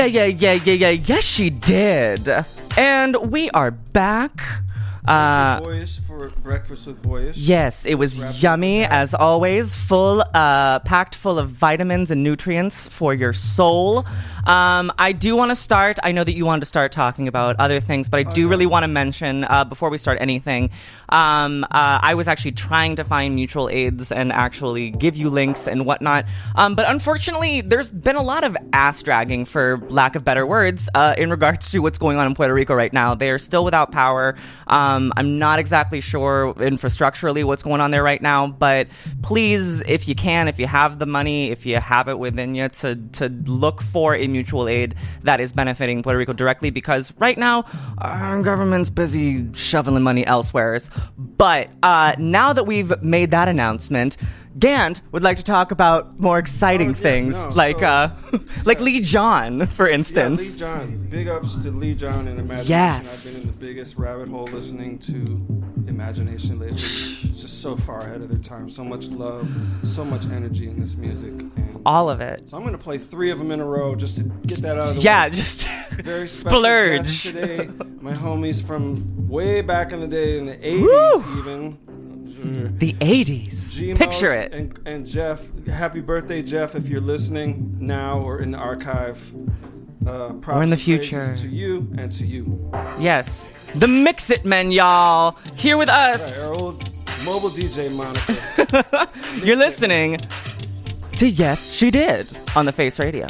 Yeah, yeah, yeah, yeah, yeah. Yes, she did. And we are back. Uh, boyish for breakfast with boyish. yes, it was Wrapped yummy as always, full, uh, packed full of vitamins and nutrients for your soul. Um, I do want to start. I know that you wanted to start talking about other things, but I do really want to mention uh, before we start anything. Um, uh, I was actually trying to find mutual aids and actually give you links and whatnot. Um, but unfortunately, there's been a lot of ass dragging, for lack of better words, uh, in regards to what's going on in Puerto Rico right now. They are still without power. Um, I'm not exactly sure infrastructurally what's going on there right now, but please, if you can, if you have the money, if you have it within you, to to look for a mutual aid that is benefiting Puerto Rico directly, because right now our government's busy shoveling money elsewhere. But uh, now that we've made that announcement. Gant would like to talk about more exciting Oh, yeah, things, no, like so- uh, like Lee John, for Yeah, instance. Lee John. Big ups to Lee John and Imagination. Yes. I've been in the biggest rabbit hole listening to Imagination lately. It's just so far ahead of their time. So much love, so much energy in this music. And All of it. so I'm going to play three of them in a row just to get that out of the Yeah, way. just Very splurge. today. My homies from way back in the day, in the 80s Woo! even. The 80s. G-Mos Picture it. And, and Jeff, happy birthday, Jeff, if you're listening now or in the archive. Uh, Or in the future. To you and to you. Yes. The Mix It Men, y'all. Here with Right, us. our old mobile DJ moniker. You're listening to Yes, She Did on the Face Radio.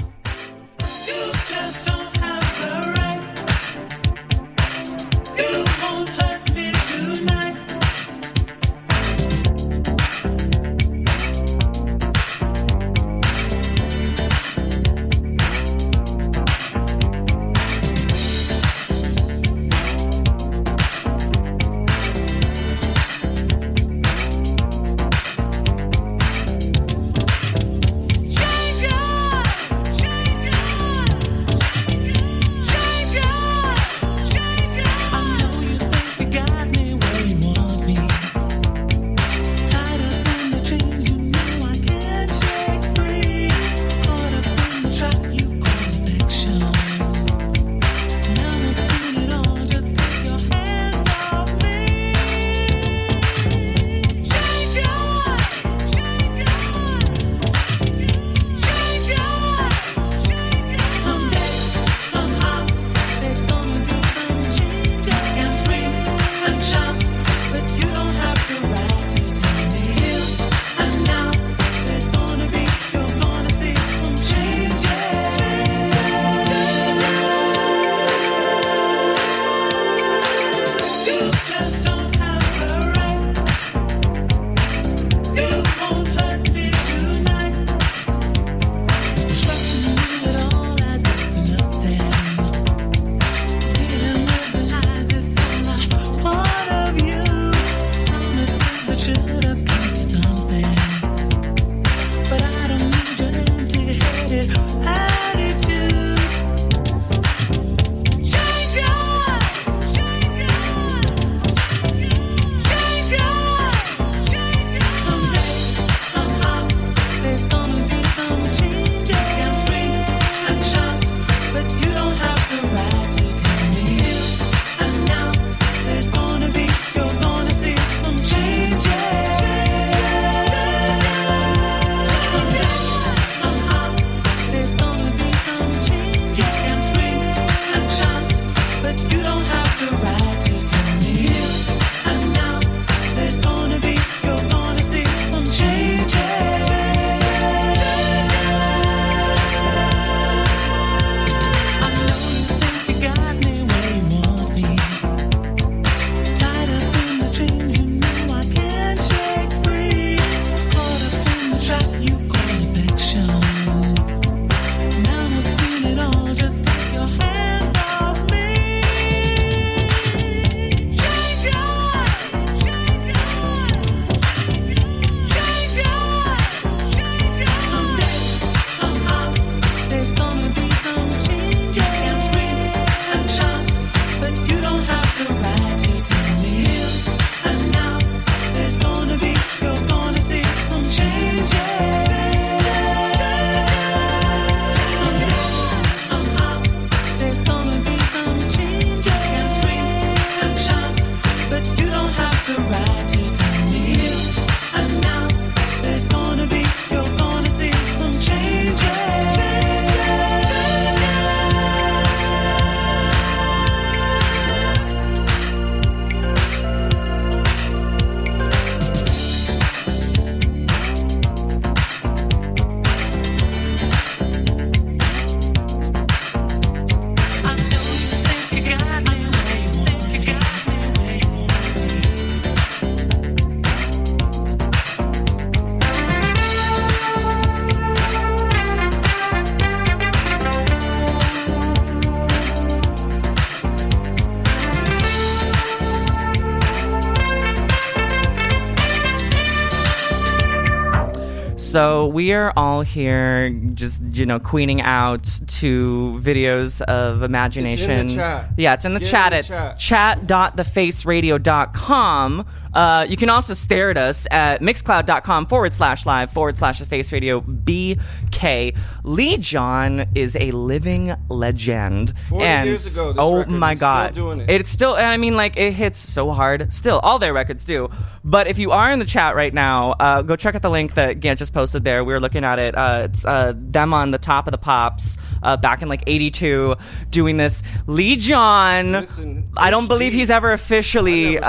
So we are all here, just you know, queening out to videos of imagination. chat. Yeah, it's in the Get chat in the at chat. chat.thefaceradio.com. Uh, you can also stare at us at mixcloud.com forward slash live forward slash the face radio BK. Lee John is a living legend. 40 and years ago, this oh record my still god. doing it. It's still, and I mean, like, it hits so hard. Still, all their records do. But if you are in the chat right now, uh, go check out the link that Gant just posted there. We were looking at it. Uh, it's uh, them on the top of the pops uh, back in like 82 doing this. Lee John, Listen, I don't believe he's ever officially.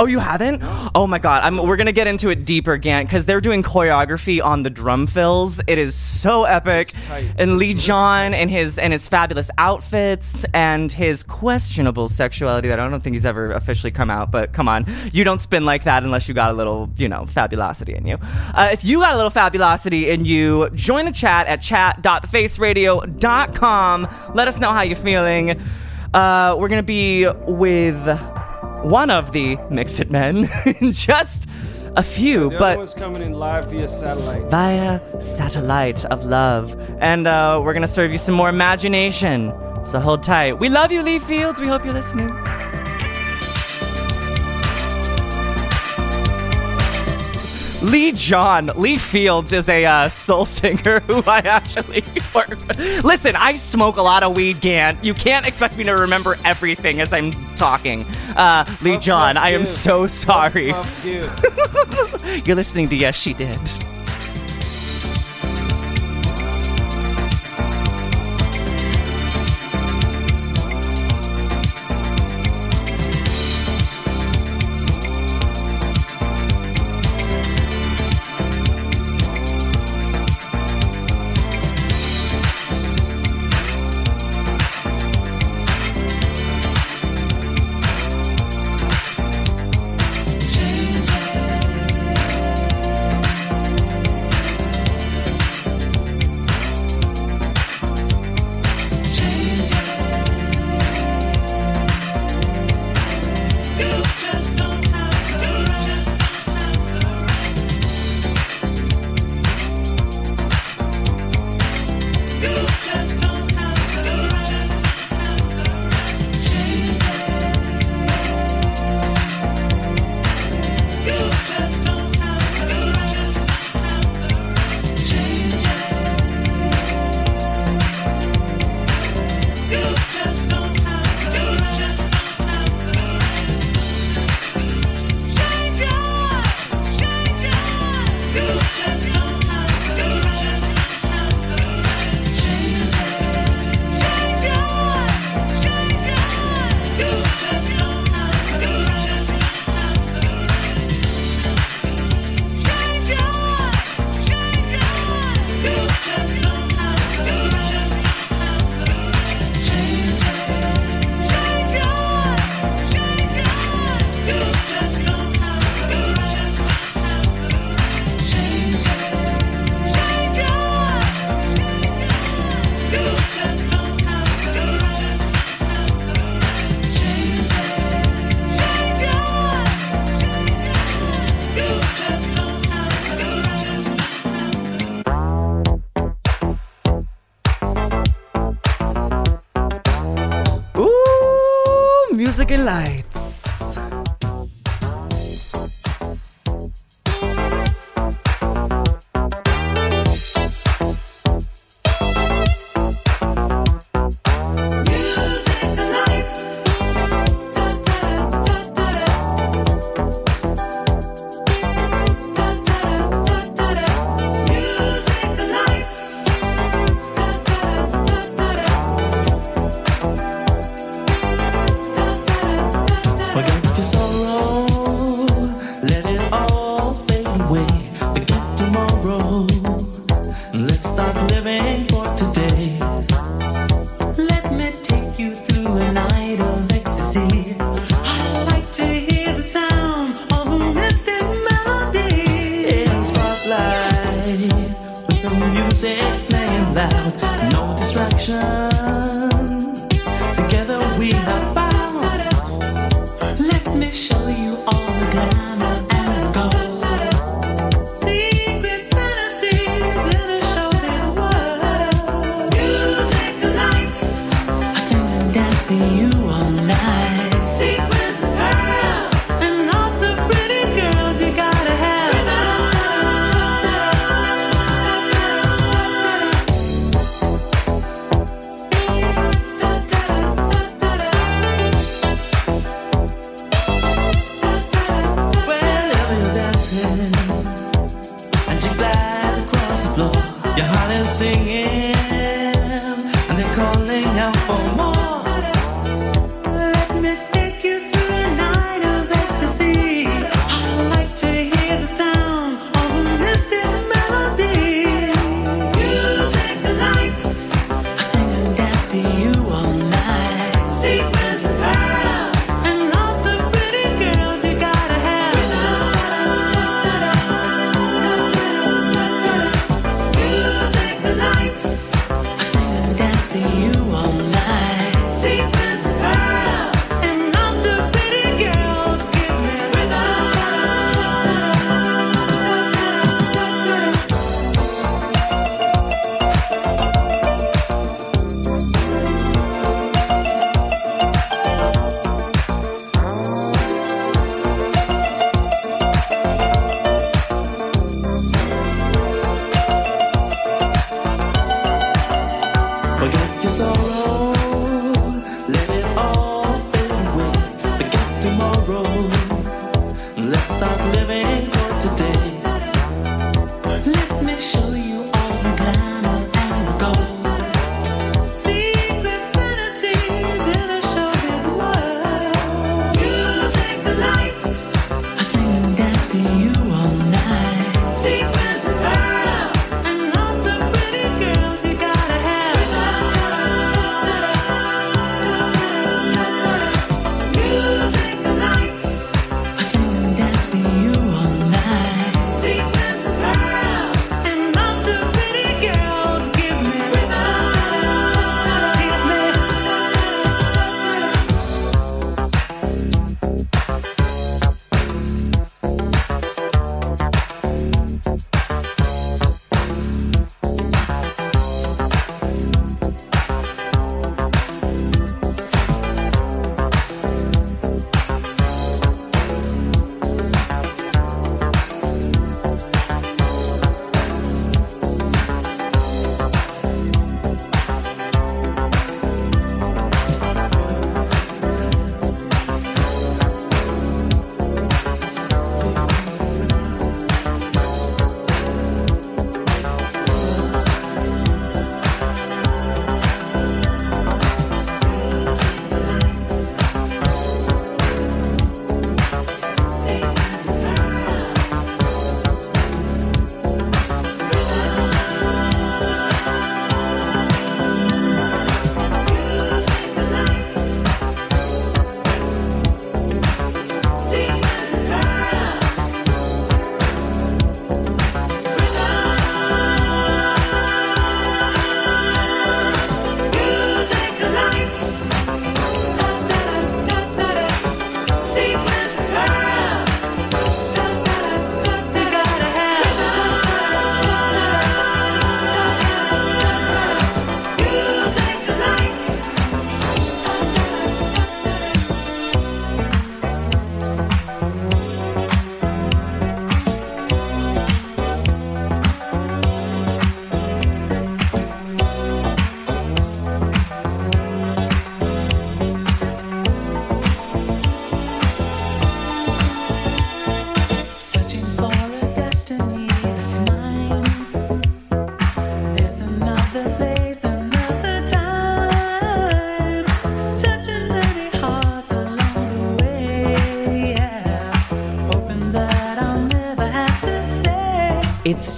I never saw that footage before. Oh, you haven't? Oh my god! I'm, we're gonna get into it deeper, Gant, because they're doing choreography on the drum fills. It is so epic, and Lee John and his and his fabulous outfits and his questionable sexuality that I don't think he's ever officially come out. But come on, you don't spin like that unless you got a little, you know, fabulosity in you. Uh, if you got a little fabulosity in you, join the chat at chat.faceradio.com. Let us know how you're feeling. Uh, we're gonna be with one of the Mix It Men just a few, The but one's coming in live via satellite. via satellite of love. And uh, we're going to serve you some more imagination. So hold tight. We love you, Lee Fields. We hope you're listening. Lee John, Lee Fields is a uh, soul singer who I actually work with. Listen, I smoke a lot of weed, Gant. You can't expect me to remember everything as I'm talking. Uh, Lee John, I am so sorry. You're listening to Yes, She Did.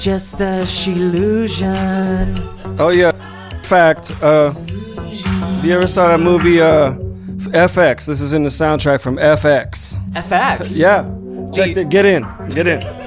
just a illusion. Oh yeah, fact. Uh, if you ever saw that movie uh, FX? This is in the soundtrack from FX. FX. yeah. Check the, get in. Get in.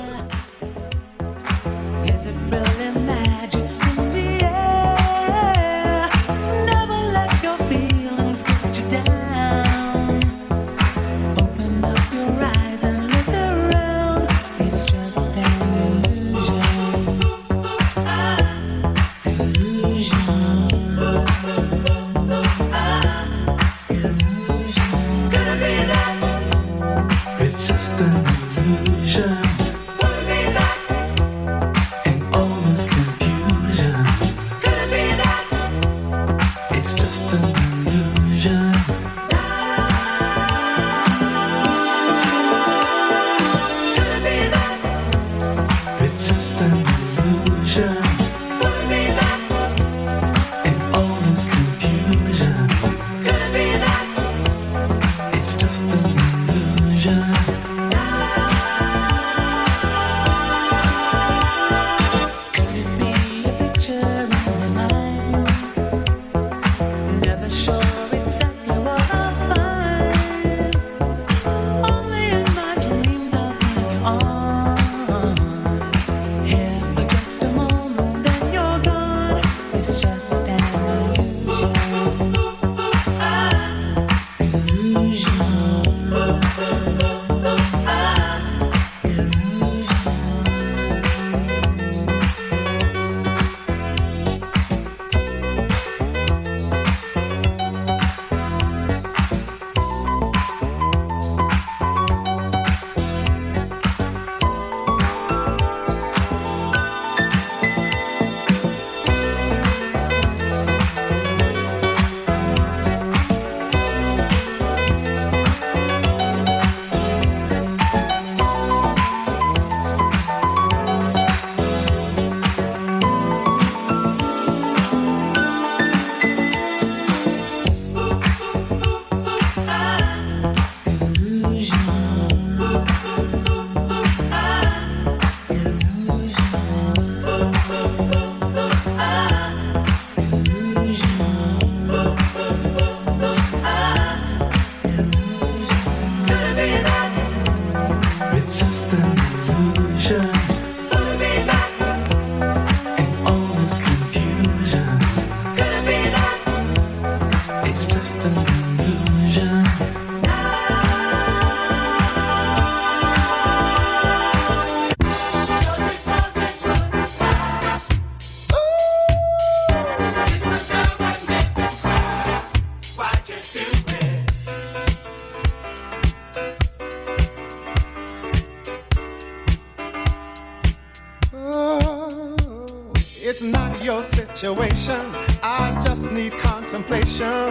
situation. I just need contemplation.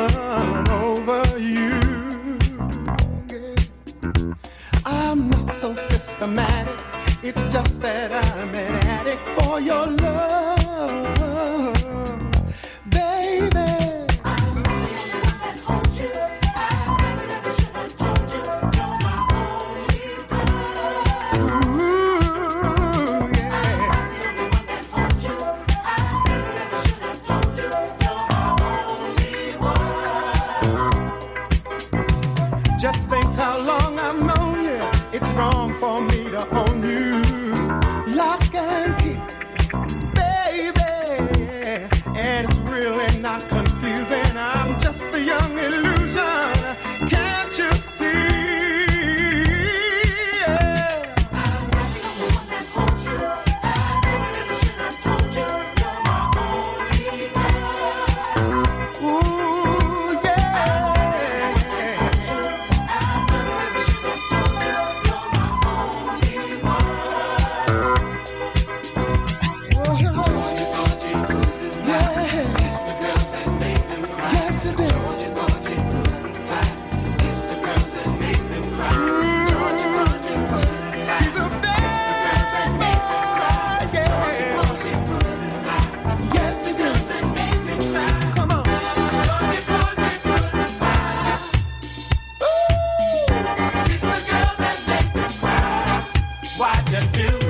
That do.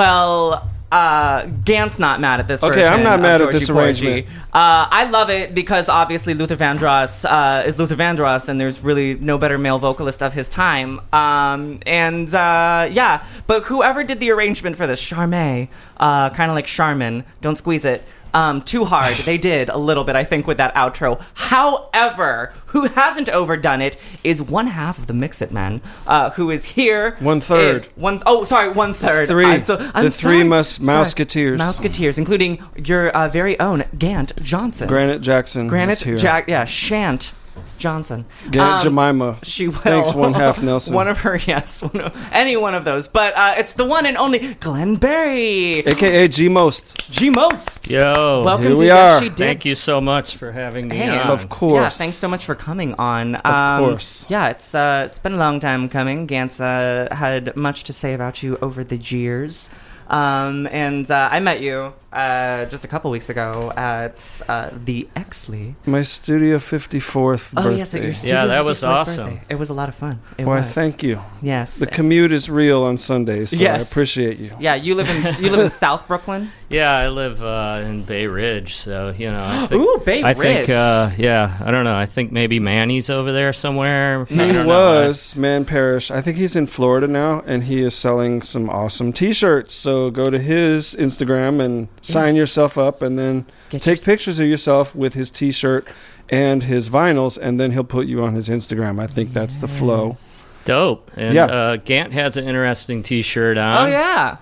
Well, uh, Gant's not mad at this. Okay, version I'm not of mad at Georgie this Porgy. arrangement. Uh, I love it because obviously Luther Vandross uh, is Luther Vandross, and there's really no better male vocalist of his time. Um, and uh, yeah, but whoever did the arrangement for this, Charme, uh, kind of like Charmin, don't squeeze it. Um, too hard. They did a little bit, I think, with that outro. However, who hasn't overdone it is one half of the Mix It Men, uh, who is here. One third. in- one oh, sorry, one third. 3 I'm so, I'm The three sorry. mus- Sorry. Mouseketeers. Mouseketeers, including your uh, very own Gant Johnson. Granite Jackson. Granite. Jack, yeah, Shant Johnson. Gant Um, Jemima. She will. Thanks, one half Nelson. one of her, yes, one of- any one of those. But uh, it's the one and only Glenn Berry. AKA G Most. G Most. Yo, Welcome Here to we Yes, are. She Did. thank you so much for having me Hey, on. Of course. Yeah, thanks so much for coming on. Of course. Yeah, it's uh, it's been a long time coming. Gant's uh, had much to say about you over the years. Um, and uh, I met you uh, just a couple weeks ago at uh, the Exley. My Studio 54th Oh birthday. yes, at your Yeah, that was 54th awesome. birthday. It was a lot of fun. It Why, was. thank you. yes. The commute is real on Sundays, so I appreciate you. yeah, you live in you live in South Brooklyn. Yeah, I live uh, in Bay Ridge, so you know. I think, Ooh, Bay I Ridge. think, uh, yeah, I don't know. I think maybe Manny's over there somewhere. I He don't know. was Man Parrish. I think he's in Florida now, and he is selling some awesome T-shirts. So go to his Instagram and sign yourself up, and then Get take yours- pictures of yourself with his T-shirt and his vinyls, and then he'll put you on his Instagram. I think that's the flow. dope. And Yeah. uh, Gant has an interesting T-shirt on. Oh yeah.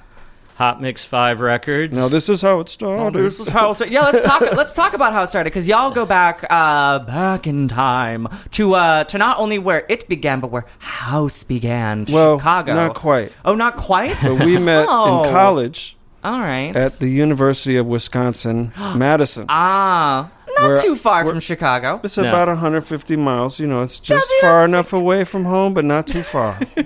Hot Mix Five Records. Now this is how it started. Oh, This is how it started. Yeah, let's talk. let's talk about how it started because y'all go back, uh, back in time to uh, to not only where it began, but where house began. to well, Chicago. not quite. Oh, not quite. But we met Oh. in college All right. at the University of Wisconsin Madison. ah, not Where- too far from Chicago. It's No. about 150 miles. You know, it's just dude, far that's- enough away from home, but not too far.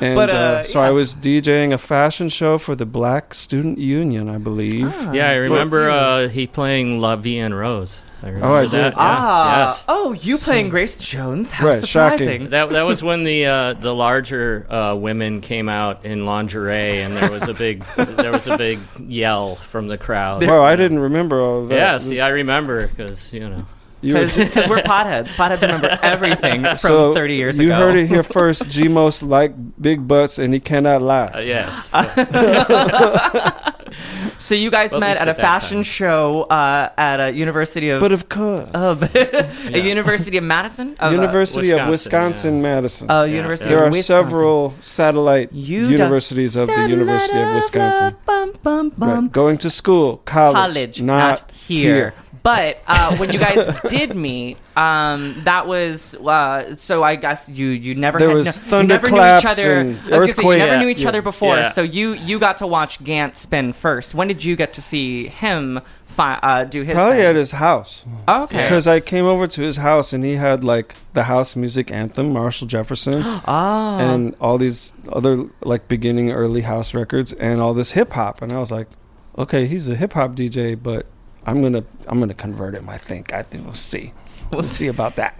and But, uh, uh, so yeah. I was DJing a fashion show for the Black Student Union, I believe. Ah. Yeah, I remember uh, he playing La Vie en Rose. I remember Oh, I that. Yeah, Ah, yes. oh, you playing Grace Jones? How Right, shocking. surprising! That that was when the uh, the larger uh, women came out in lingerie, and there was a big there was a big yell from the crowd. Wow, I didn't remember all of that. Yeah, see, I remember because you know. Because we're potheads. Potheads remember everything from so 30 years you ago. heard it here first. G most like big butts, and he cannot lie. Uh, yes. So you guys Well, met least at a fashion time. show uh, at a University of but of course, of a University of Madison. Of, uh, University of Wisconsin, Wisconsin yeah. Madison. uh, University there are Wisconsin. several satellite UW universities of the University of Wisconsin. Bum, bum, bum. Right. Going to school, college, college, not, here. But uh, when you guys did meet, um, that was uh, so. I guess you you never There had, was no, you never knew each thunderclaps other. and I was gonna say you earthquake. never knew each Yeah. other before. Yeah. So you you got to watch Gant spin first. When did you get to see him fi- uh, do his? Probably thing? at his house. Oh, okay. Because I came over to his house and he had like the house music anthem, Marshall Jefferson, oh, and all these other like beginning early house records and all this hip hop. And I was like, okay, he's a hip hop DJ, but I'm gonna I'm gonna convert him. I think I think we'll see. We'll see about that.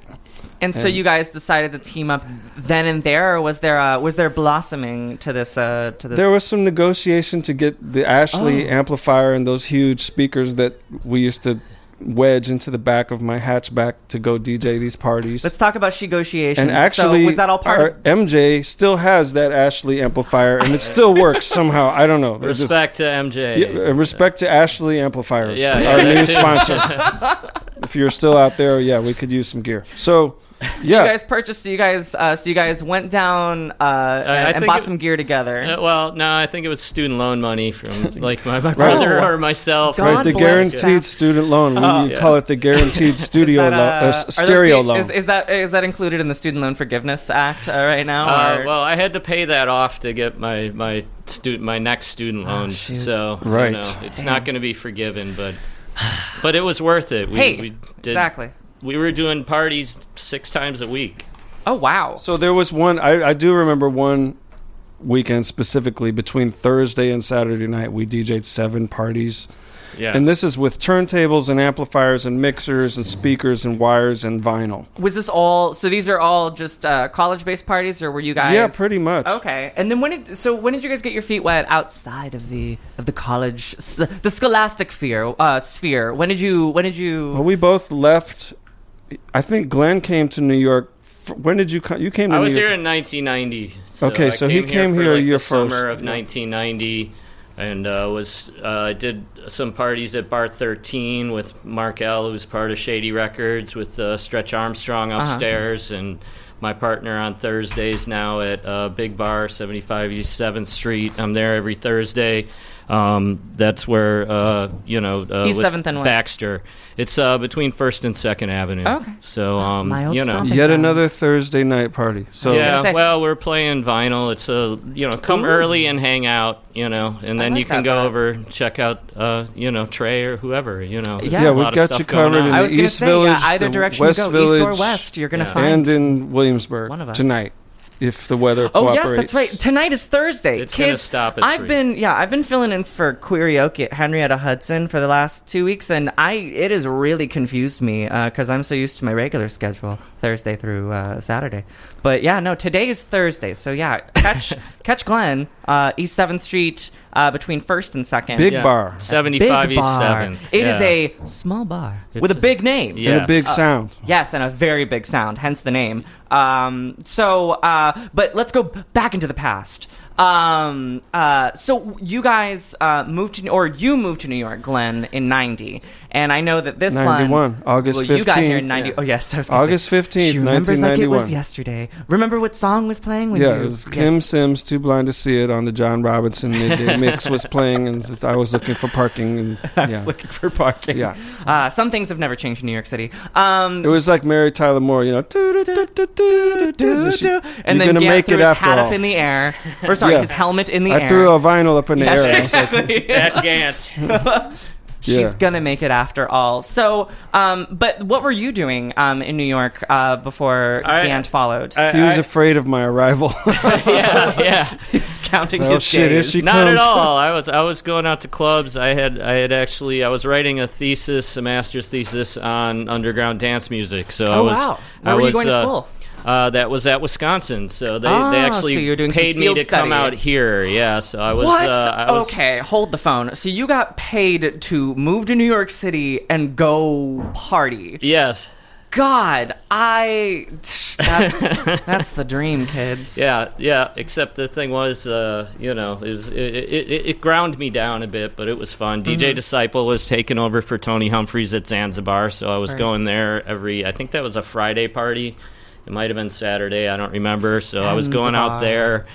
and so and- you guys decided to team up then and there, or was there uh, was there blossoming to this uh, to this? There was some negotiation to get the Ashly Oh. amplifier and those huge speakers that we used to wedge into the back of my hatchback to go DJ these parties. Let's talk about negotiations. and actually, so was that all part our of? MJ still has that Ashly amplifier, and it still works somehow. I don't know. They're just- Respect to MJ. Yeah, respect to Ashly Amplifiers, Yeah, yeah, our new too. sponsor. if you're still out there, yeah, we could use some gear. So, yeah, You guys purchased. So you guys. Uh, so you guys went down uh, and, and bought it- some gear together. Uh, well, no, I think it was student loan money from like my, my brother or myself. God right, the guaranteed Jack. student loan. We Oh, yeah. call it the guaranteed studio Is that, loan, uh, uh, are s- those stereo the- loan. Is, is that is that included in the Student Loan Forgiveness Act uh, right now? Uh, well, I had to pay that off to get my my student my next student loans. shoot. so Right. you know, it's not going to be forgiven, but but it was worth it. We, hey, we did, exactly. We were doing parties six times a week. Oh wow. So there was one. I, I do remember one weekend specifically between Thursday and Saturday night. We DJ'd seven parties, Yeah, and this is with turntables and amplifiers and mixers and speakers and wires and vinyl. Was this all? So these are all just uh, college-based parties, or were you guys? Yeah, pretty much. Okay. And then when did so when did you guys get your feet wet outside of the of the college the scholastic sphere? Uh, sphere. When did you when did you? Well, we both left. I think Glenn came to New York. When did you come? You came to I New was York. here in 1990. Okay, I so he came for, here a like, year the summer of 1990, and uh, was uh, did some parties at Bar 13 with Mark L, who's part of Shady Records, with uh, Stretch Armstrong Uh-huh. upstairs, and my partner on Thursdays now at uh, Big Bar, 75 East 7th Street. I'm there every Thursday. Um, that's where uh, you know uh, East 7th and what? Baxter. It's uh, between First and Second Avenue. Okay. So um, My old you know. stomping Yet grounds. another Thursday night party. So Yeah, say- well, we're playing vinyl. It's a you know, come Ooh. early and hang out, you know, and then like you can that go vibe. over and check out, uh, you know, Trey or whoever, you know. There's Yeah. a yeah, lot we've of got stuff you going covered on. in I the was gonna East say, Village, yeah, either the direction West you go, Village, east or west, you're gonna Yeah. find and in Williamsburg One of us. tonight, if the weather Oh cooperates. yes, that's right. Tonight is Thursday. It's Kids, gonna stop at I've three. been yeah, I've been filling in for Queerioke at Henrietta Hudson for the last two weeks, and I it has really confused me because I'm so used to my regular schedule, Thursday through uh, Saturday. But yeah, no, today is Thursday, so yeah, catch catch Glenn, uh, East Seventh Street, uh, between First and Second. Big Yeah. bar 75 East 7th. It is yeah. a small bar It's with a a- big name. Yeah. and a big Yes. sound. Yes, and a very big sound, hence the name. Um, so, uh, but let's go back into the past. Um, uh, so you guys uh, moved to, or you moved to New York, Glenn, in '90, and I know that this 91, one, August well, you got here in 15th. '90. Oh yes, I was August say, 15th, She remembers like it was yesterday. Remember what song was playing when Yeah, you? it was Kym Sims, Too Blind to See It on the John Robinson midday mix was playing, and I was looking for parking. And I yeah. was looking for parking. Yeah. Uh, some things have never changed in New York City. Um, It was like Mary Tyler Moore, you know. "Doo, doo, doo, doo, doo, doo, doo." and then gonna make it after hat all. up in the air, or sorry, Yeah. his helmet in the I air. threw a vinyl up in the Yes, air. I was like, exactly. That Gant. She's Yeah. gonna make it after all. So, um, but what were you doing um, in New York uh, before I- Gant followed? he was afraid of my arrival. yeah, yeah. He's counting Oh, his shit, here days. she Not at comes. all. I was I was going out to clubs. I had I had actually I was writing a thesis, a master's thesis on underground dance music. So I Oh, was, wow. I Where were you was, going to uh, school? Uh, that was at Wisconsin. So they, Ah, they actually so you're doing paid me to come out here. Yeah. So I was. what? Uh, I was okay, hold the phone. So you got paid to move to New York City and go party? Yes. God, I that's that's the dream, kids. Yeah, yeah. Except the thing was, uh, you know, it, was, it, it, it ground me down a bit, but it was fun. DJ Mhm. Disciple was taking over for Tony Humphries at Zanzibar, so I was Right. going there every. I think that was a Friday party. It might have been Saturday. I don't remember. So I was going out there.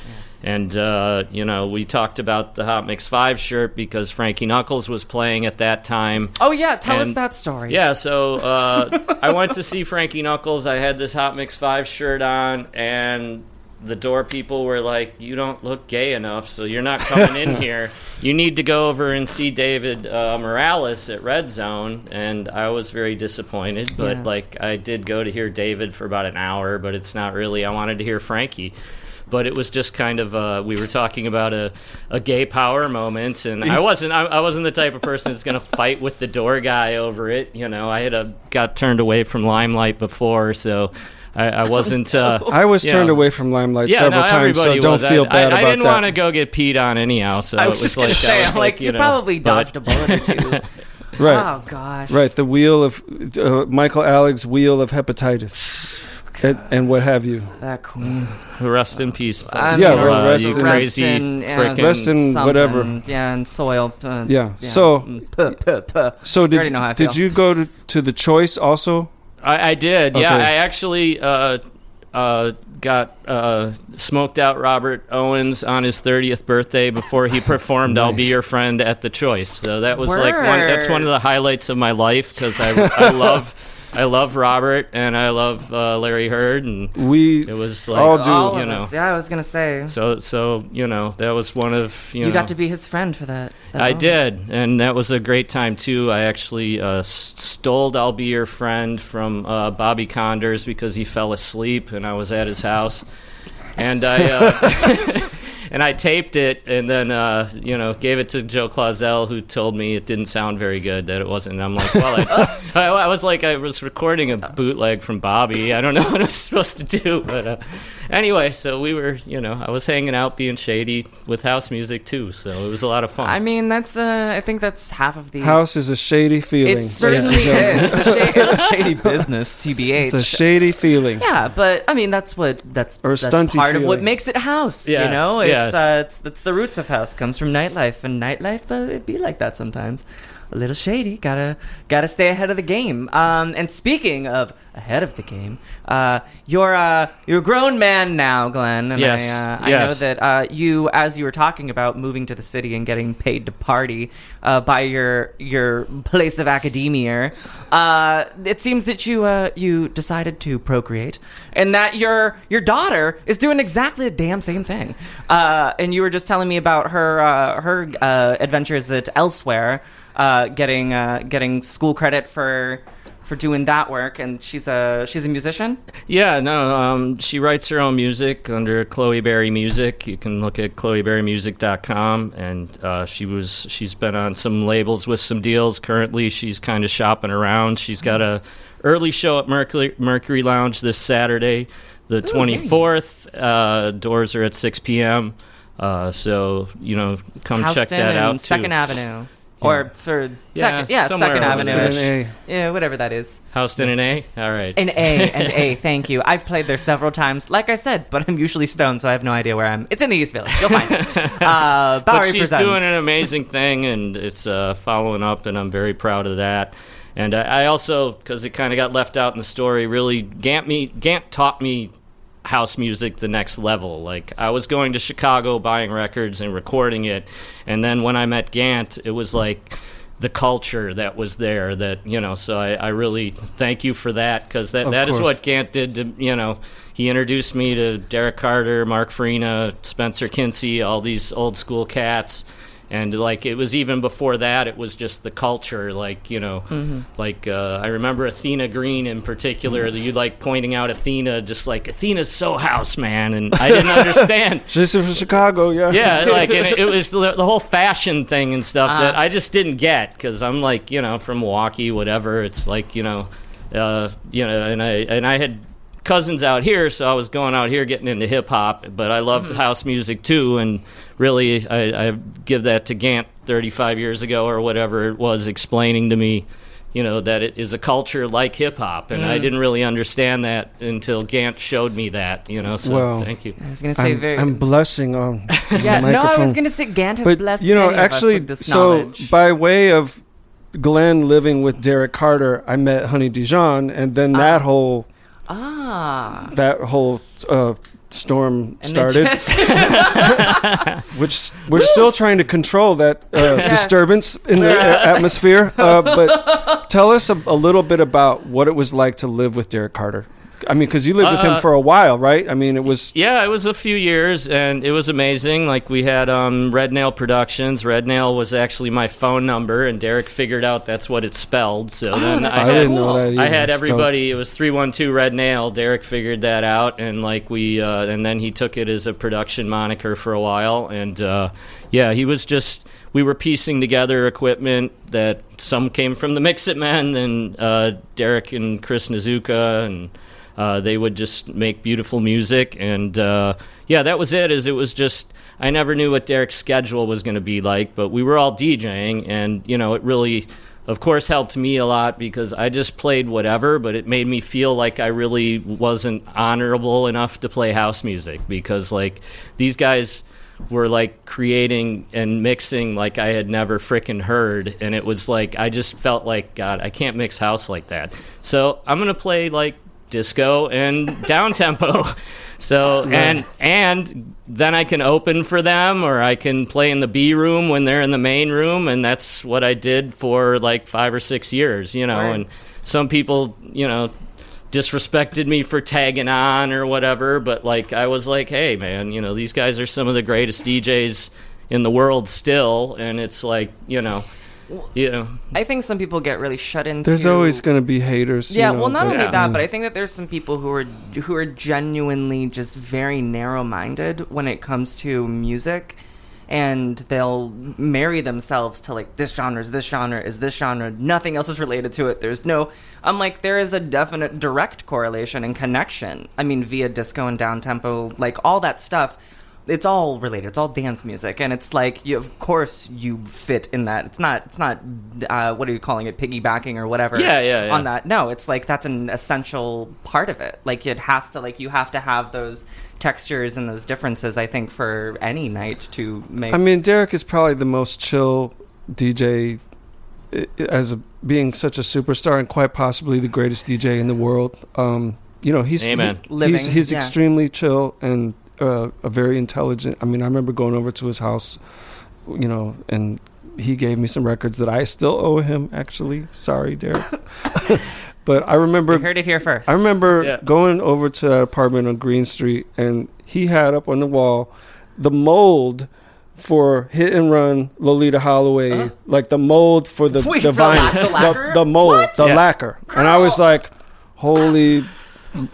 And uh, you know, we talked about the Hot Mix Five shirt because Frankie Knuckles was playing at that time. Oh yeah, tell us that story. Yeah, so uh, I went to see Frankie Knuckles. I had this Hot Mix 5 shirt on, and the door people were like, You don't look gay enough, so you're not coming in here. You need to go over and see David uh, Morales at Red Zone. And I was very disappointed, but Yeah. like, I did go to hear David for about an hour, but it's not really, I wanted to hear Frankie. But it was just kind of uh, we were talking about a, a gay power moment, and I wasn't I, I wasn't the type of person that's going to fight with the door guy over it. You know, I had a, got turned away from limelight before, so I, I wasn't. Uh, I was turned know. away from Limelight Yeah, several no, times, so everybody don't was. feel I, bad I, I about didn't want to go get peed on anyhow, so I it was was just gonna say, I was I'm like, you know, probably but- dodged a bullet or two. Right. Oh, gosh. Right. The wheel of uh, Michael Alig's wheel of hepatitis, and, and what have you. That queen. Rest in peace. buddy. I Yeah, mean, rest- uh, rest you in- crazy rest in, yeah, frickin' Rest in whatever. Yeah, and soil. Uh, Yeah. So- mm, puh, puh, puh. So You did know how I did you go to, to the choice also? I, I did. Yeah, I actually uh, uh, got uh, smoked out Robert Owens on his 30th birthday before he performed "I'll Be Your Friend" at the Choice. So that was like one. That's one of the highlights of my life because I, I love. I love Robert and I love uh, Larry Heard and We it was like all do. All you of know us. Yeah, I was gonna say. so so you know that was one of you, You, know got to be his friend for that. that I moment. did, and that was a great time too. I actually uh, stole "I'll Be Your Friend" from uh, Bobby Konders because he fell asleep, and I was at his house, and I uh, and I taped it, and then uh, you know gave it to Joe Claussell, who told me it didn't sound very good, that it wasn't. And I'm like, well, I, I, I was like, I was recording a bootleg from Bobby. I don't know what I was supposed to do, but uh, anyway, so we were, you know, I was hanging out, being shady with house music too, so it was a lot of fun. I mean, that's. Uh, I think that's half of the. House is a shady feeling. It certainly gentlemen. is. It's a, shady, it's a shady business, tbh. It's a shady feeling. Yeah, but I mean that's what that's Or a that's stunty part of what makes it house. Yes, you know, it's yes. uh, it's it's the roots of house comes from nightlife, and nightlife uh, it be like that sometimes. A little shady. Gotta gotta stay ahead of the game. Um, and speaking of ahead of the game, uh, you're uh, you're a grown man now, Glenn. And Yes, I, uh, I know that uh, you, as you were talking about moving to the city and getting paid to party uh, by your your place of academia, uh, it seems that you uh, you decided to procreate, and that your your daughter is doing exactly the damn same thing. Uh, and you were just telling me about her uh, her uh, adventures at elsewhere, uh, getting uh, getting school credit for. For doing that work, and she's a she's a musician. Yeah, no, um, she writes her own music under Chloe Berry Music. You can look at chloeberrymusic.com, and uh, she was she's been on some labels with some deals. Currently, she's kind of shopping around. She's got a early show at Mercury Mercury Lounge this Saturday, the twenty fourth. Uh, doors are at six p.m. Uh, so you know, come check Houston that and out. too. Second Avenue, or for Yeah, second, yeah, somewhere Second Avenue, there. Houston and yeah, whatever that is. Houston and A. All right. An A and A. Thank you. I've played there several times. Like I said, but I'm usually stoned, so I have no idea where I'm. It's in the East Village. You'll find it. Uh, but she's presents. doing an amazing thing, and it's uh, following up, and I'm very proud of that. And I, I also, because it kind of got left out in the story, really Gant me Gant taught me house music the next level. Like I was going to Chicago buying records and recording it, and then when I met Gant, it was like the culture that was there that you know so i, I really thank you for that because that, Of that is course. what gant did to you know he introduced me to derrick carter mark farina spencer kincy all these old school cats And like it was even before that, it was just the culture. Like you know, Mhm. like uh, I remember Athena Green in particular. that You like pointing out Athena, just like Athena's so house man, and I didn't understand. She's from Chicago, yeah. Yeah, like and it, it was the, the whole fashion thing and stuff that Uh. I just didn't get because I'm like you know from Milwaukee, whatever. It's like you know, uh, you know, and I and I had cousins out here, so I was going out here getting into hip hop, but I loved Mhm. house music too, and really I, I give that to Gant 35 years ago or whatever it was, explaining to me. You know that it is a culture like hip hop, and I Mm. didn't really understand that until Gant showed me that. You know, so well, thank you. I was gonna say I'm, very- I'm blushing on Yeah, the no, I was gonna say Gant has but, blessed you know, many of us actually, with this so knowledge. by way of Glenn living with Derrick Carter, I met Honey Dijon, and then that whole ah, that whole uh, storm And started. Which we're still trying to control that uh, Yes. disturbance in the uh, atmosphere. Uh, but tell us a, a little bit about what it was like to live with Derrick Carter. I mean, because you lived with him Uh, for a while, right? I mean, it was Yeah, it was a few years, and it was amazing. Like we had um, Red Nail Productions. Red Nail was actually my phone number, and Derrick figured out that's what it spelled. So Oh, then I, so had, didn't know that I had everybody. It was three one two Red Nail. Derrick figured that out, and like we, uh, and then he took it as a production moniker for a while. And uh, yeah, he was just. We were piecing together equipment that some came from the Mix It Men, and uh, Derrick and Chris Nazuka, and uh, they would just make beautiful music, and uh, yeah, that was it. Is it was just I never knew what Derrick's schedule was going to be like, but we were all DJing, and you know, it really, of course, helped me a lot because I just played whatever, but it made me feel like I really wasn't honorable enough to play house music because like these guys were like creating and mixing like I had never frickin' heard. And it was like, I just felt like, God, I can't mix house like that. So I'm going to play like disco and down tempo. So and and then I can open for them or I can play in the B room when they're in the main room and that's what I did for like 5 or 6 years, you know, Right. and some people, you know, disrespected me for tagging on or whatever, but like I was like, hey man, you know, these guys are some of the greatest DJs in the world still and it's like, you know, you know, I think some people get really shut into. there's always going to be haters. you Yeah, know, well, not but- only Yeah. that, but I think that there's some people who are who are genuinely just very narrow-minded when it comes to music, and they'll marry themselves to like this genre is this genre is this genre. Nothing else is related to it. There's no. I'm like there is a definite direct correlation and connection. I mean, via disco and down tempo, like all that stuff. It's all related. It's all dance music, and it's like, you, of course, you fit in that. It's not. It's not. Uh, what are you calling it? Piggybacking or whatever. Yeah, yeah, yeah. On that, no, it's like that's an essential part of it. Like it has to. Like you have to have those textures and those differences. I think for any night to make. I mean, Derrick is probably the most chill DJ as a, being such a superstar and quite possibly the greatest DJ in the world. Um, you know, he's Amen. he- Living, he's, he's yeah. extremely chill and uh, a very intelligent. I mean, I remember going over to his house, you know, and he gave me some records that I still owe him. Actually, sorry, Derrick. but I remember you heard it here first. I remember Yeah. going over to that apartment on Green Street, and he had up on the wall the mold for Hit and Run Loleatta Holloway, like the mold for the Wait, the for vinyl, the lacquer? the, mold, What? the Yeah. lacquer, and I was like, holy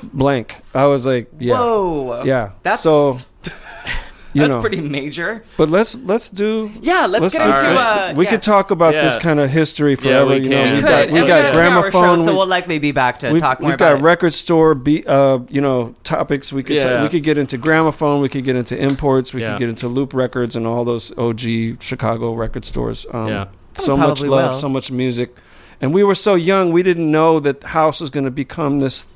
blank. I was like, yeah, Whoa. yeah. That's so you that's know. pretty major. But let's let's do. Yeah, let's, get do into. this. Uh, we yes. could talk about this kind of history Yeah, forever. we you know, can. we've Could. got we've got have a gramophone. show, so we- we'll likely be back to We've, talk more we've about got it. record store, be, uh, you know, topics. We could Yeah. we could get into gramophone. We could get into imports. We Yeah. could get into Loop Records and all those OG Chicago record stores. Um, Yeah. So much love, will. so much music, and we were so young. We didn't know that house was going to become this,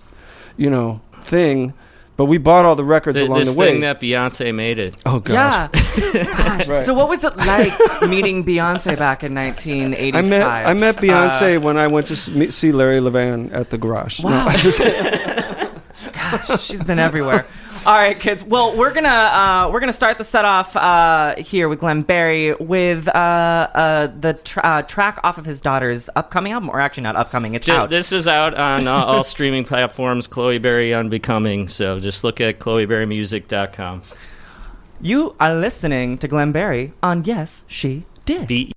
you know, thing. But we bought all the records th- along this the way. thing that Beyonce made it. oh god. Yeah. Gosh. Right. So what was it like meeting Beyonce back in 1985? I met I met Beyonce Uh, when I went to see Larry Levan at the garage. No, Wow. I just- She's been everywhere. All right, kids. Well, we're gonna uh, we're gonna start the set off uh, here with Glenn Barry with uh, uh, the tr- uh, track off of his daughter's upcoming album, or actually not upcoming. It's out. This is out on uh, all streaming platforms. Chloe Berry Unbecoming. So just look at chloeberrymusic.com. You are listening to Glenn Barry on Yes She did.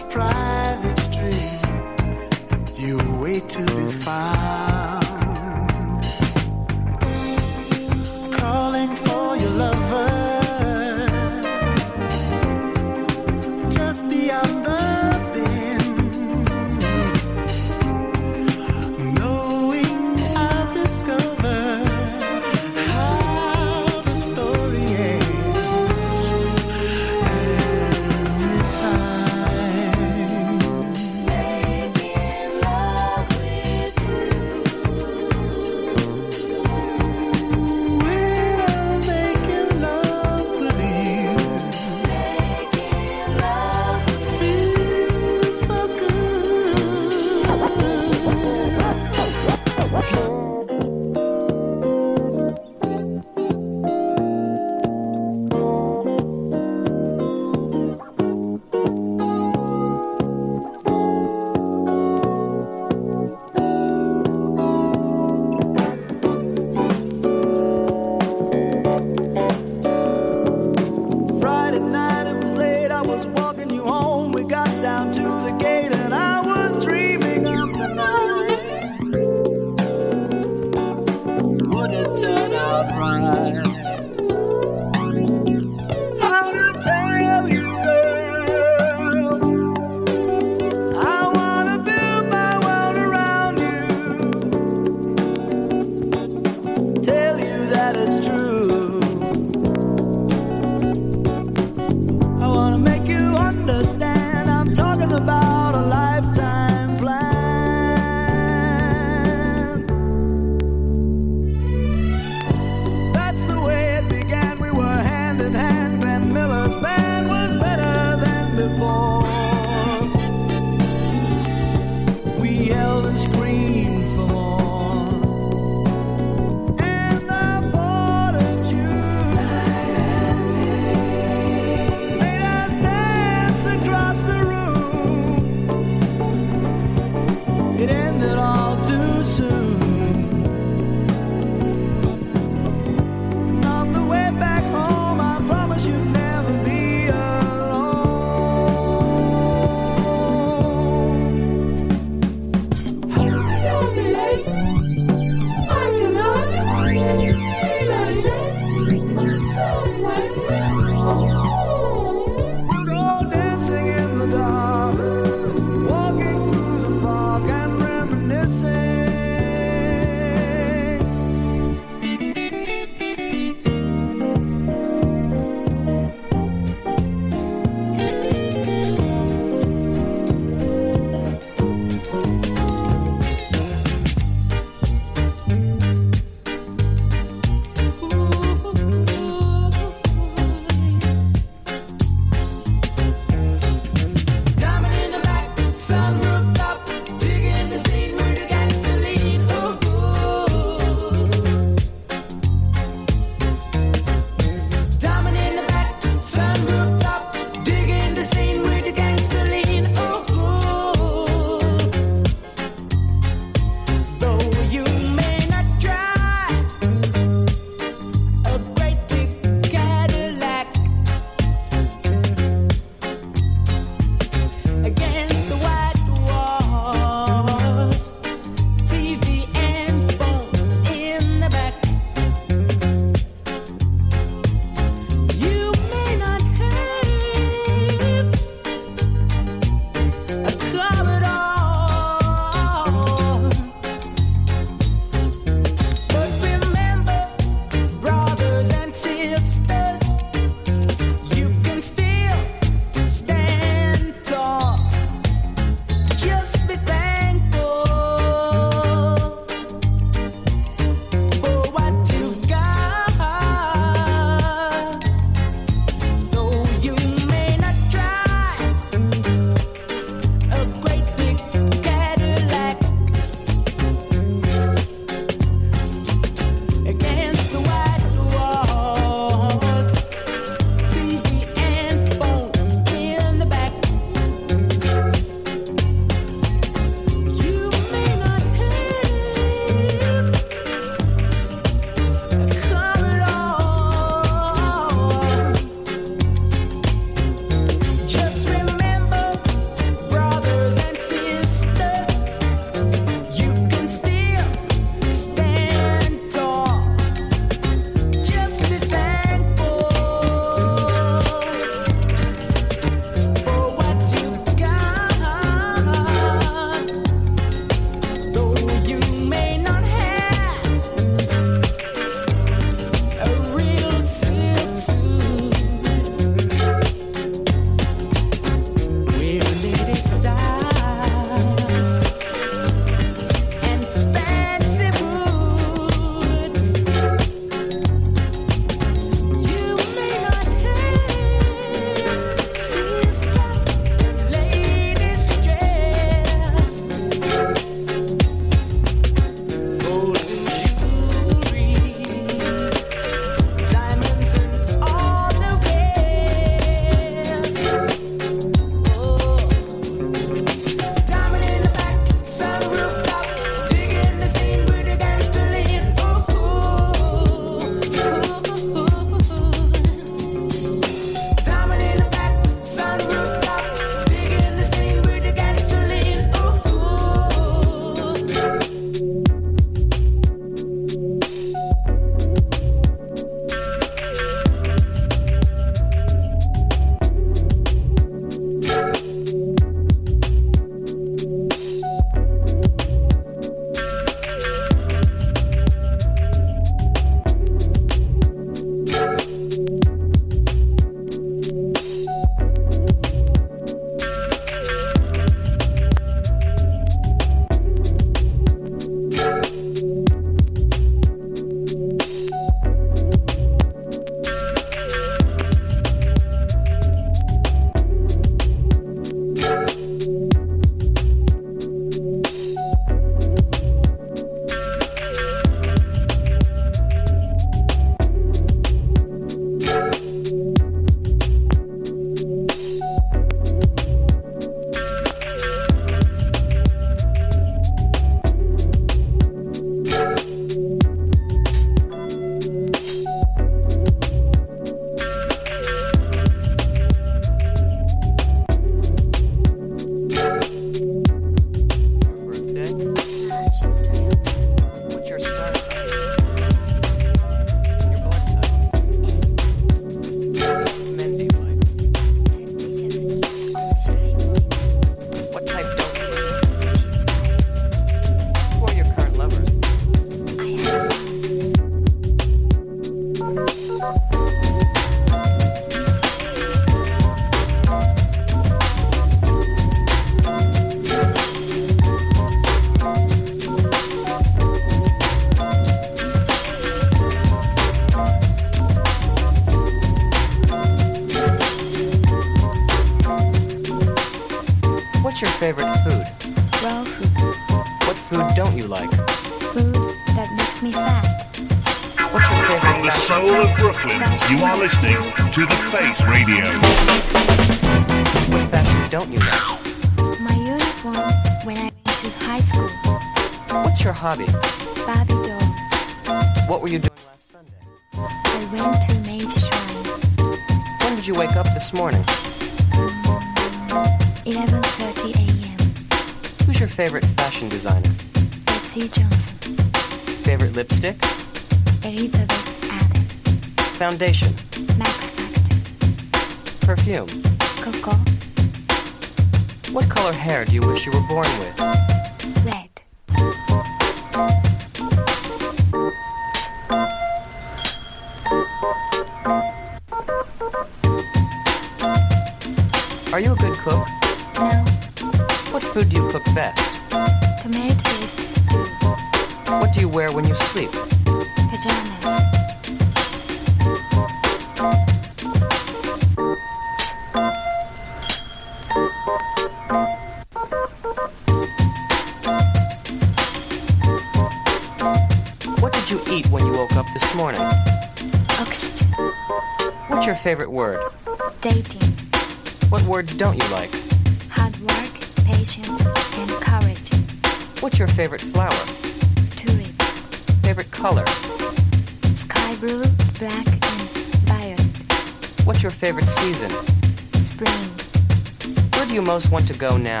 you most want to go now?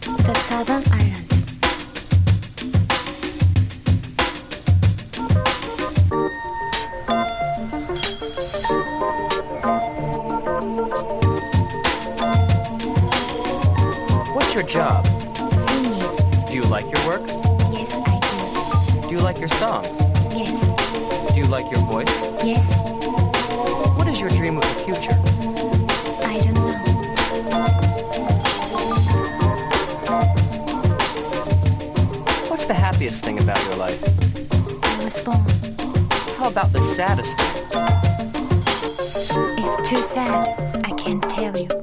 The Southern Islands. What's your job? Singing. Do you like your work? Yes, I do. Do you like your songs? Yes. Do you like your voice? Yes. What is your dream of the future? happiest thing about your life? Born. How about the saddest thing? It's too sad. I can't tell you.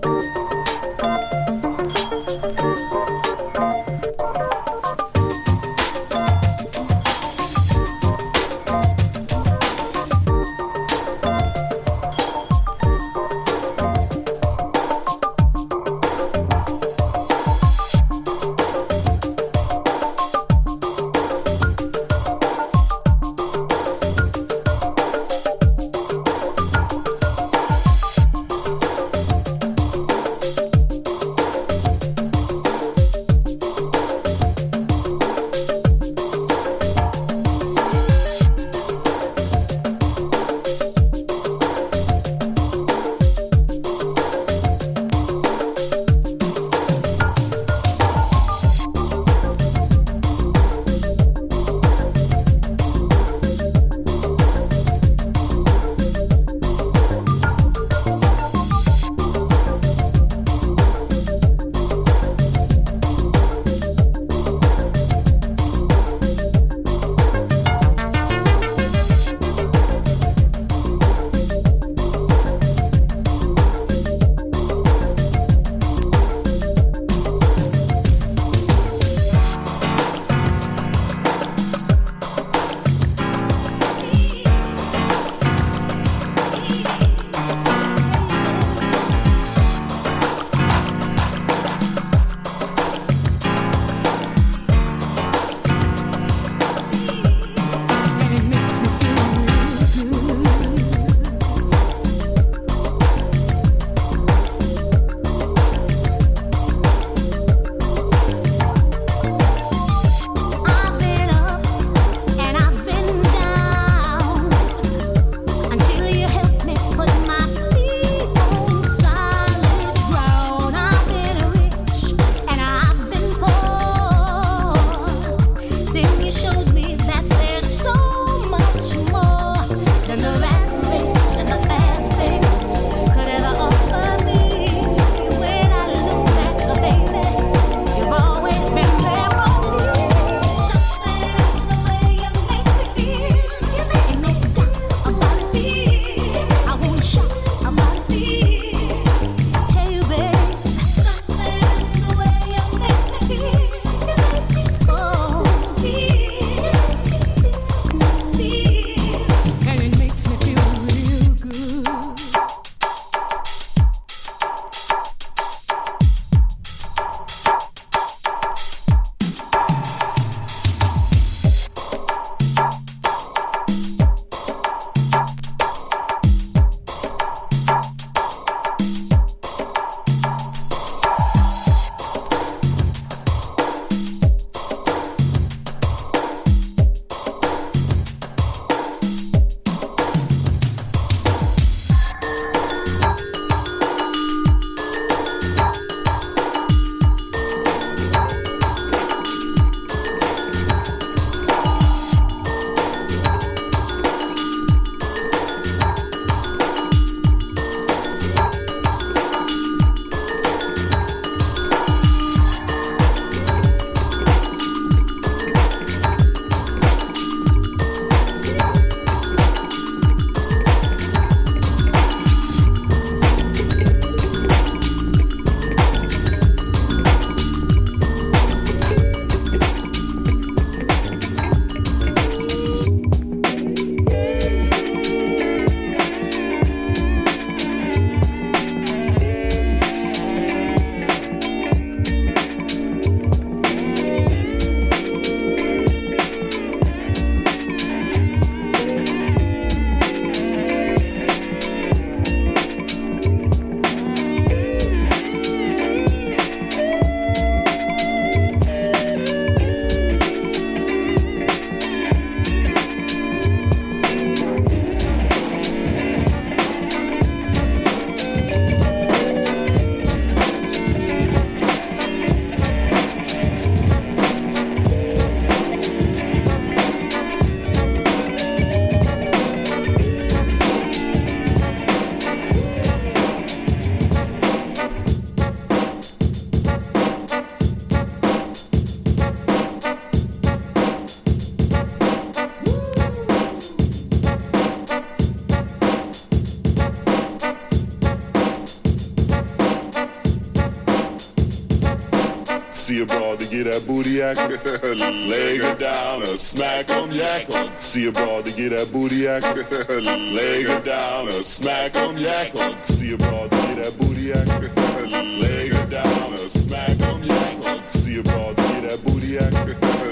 See a ball to get that booty act. Leg her down or smack em, yak. See a ball to get that booty act. Leg her down or smack em, yak. See a ball to get that booty act. Leg her down or smack em, yak. See a ball to get that booty act.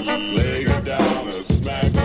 Leg her down or smack em.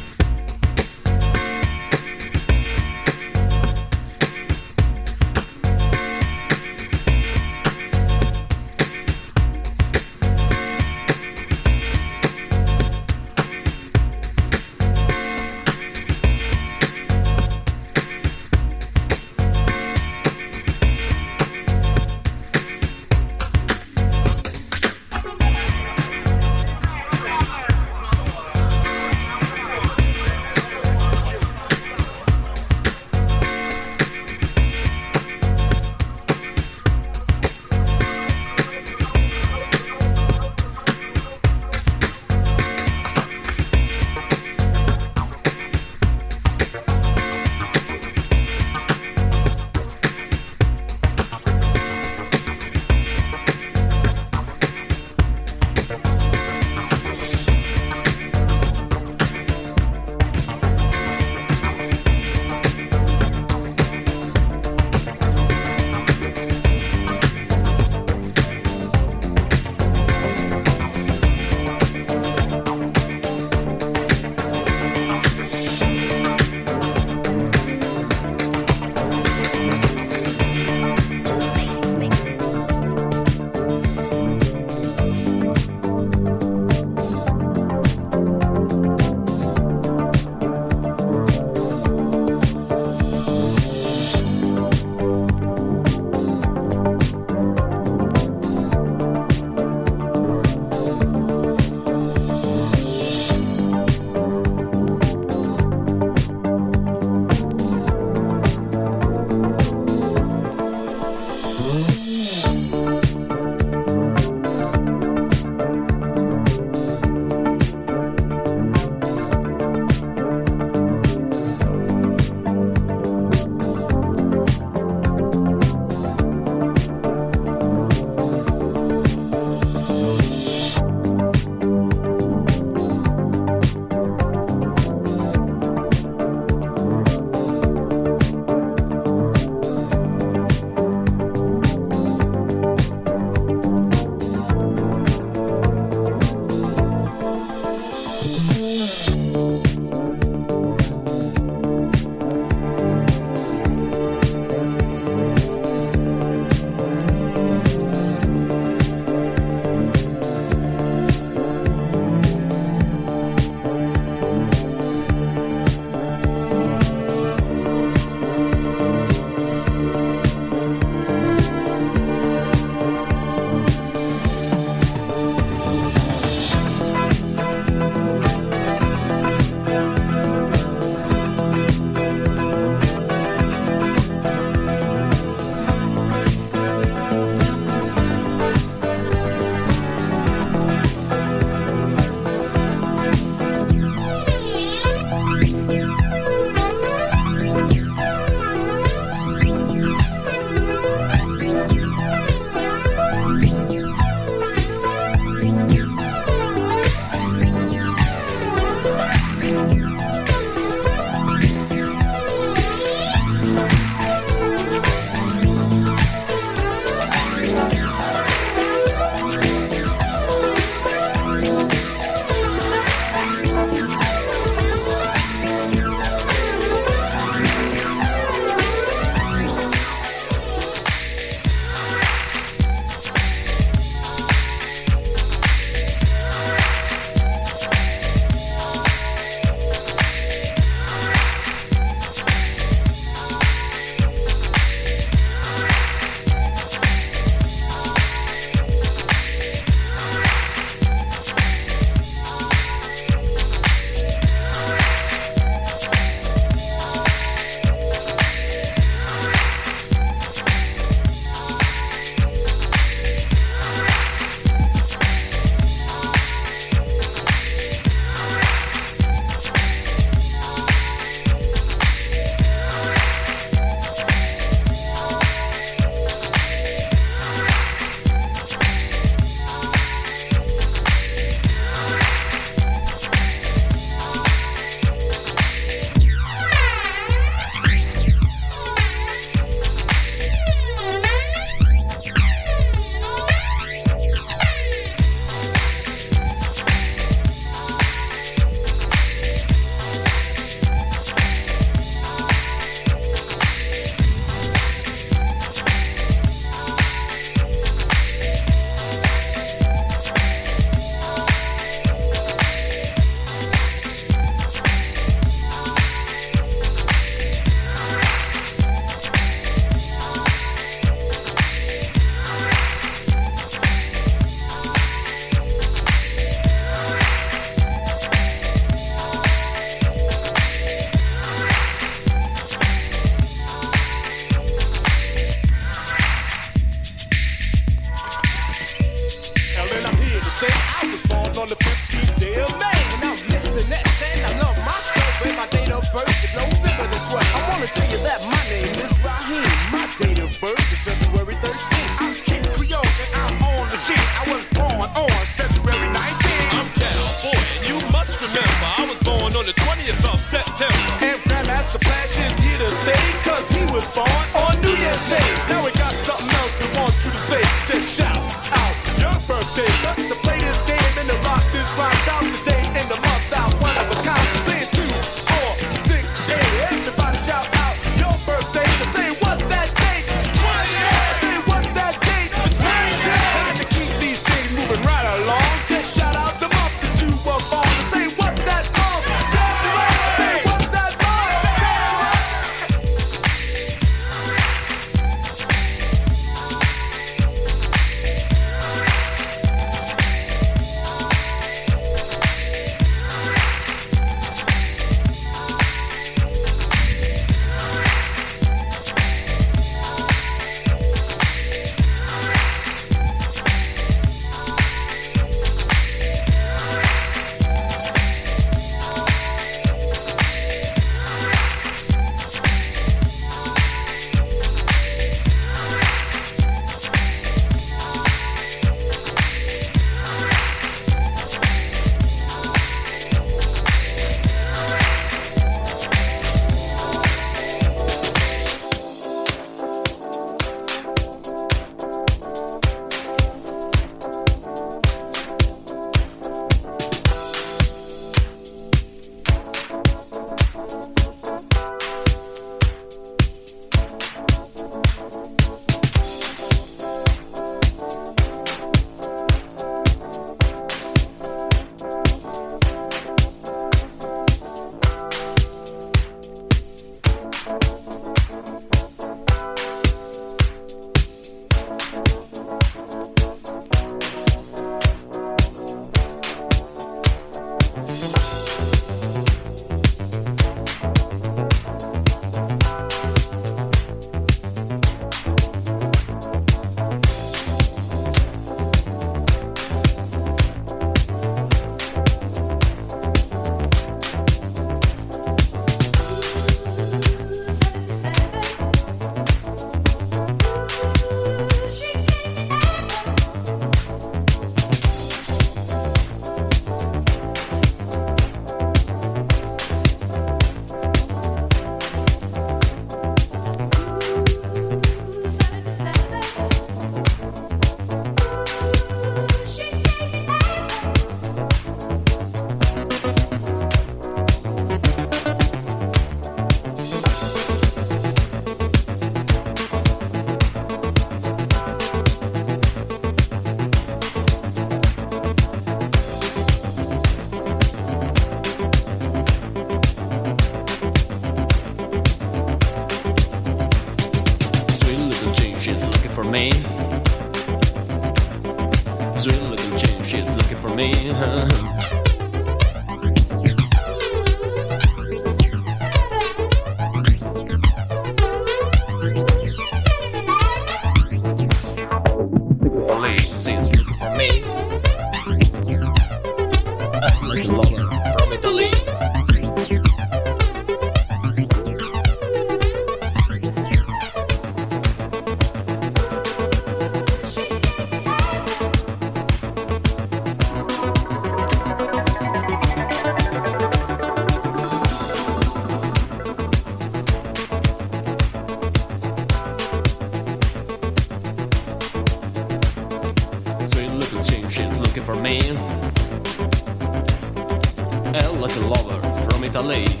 From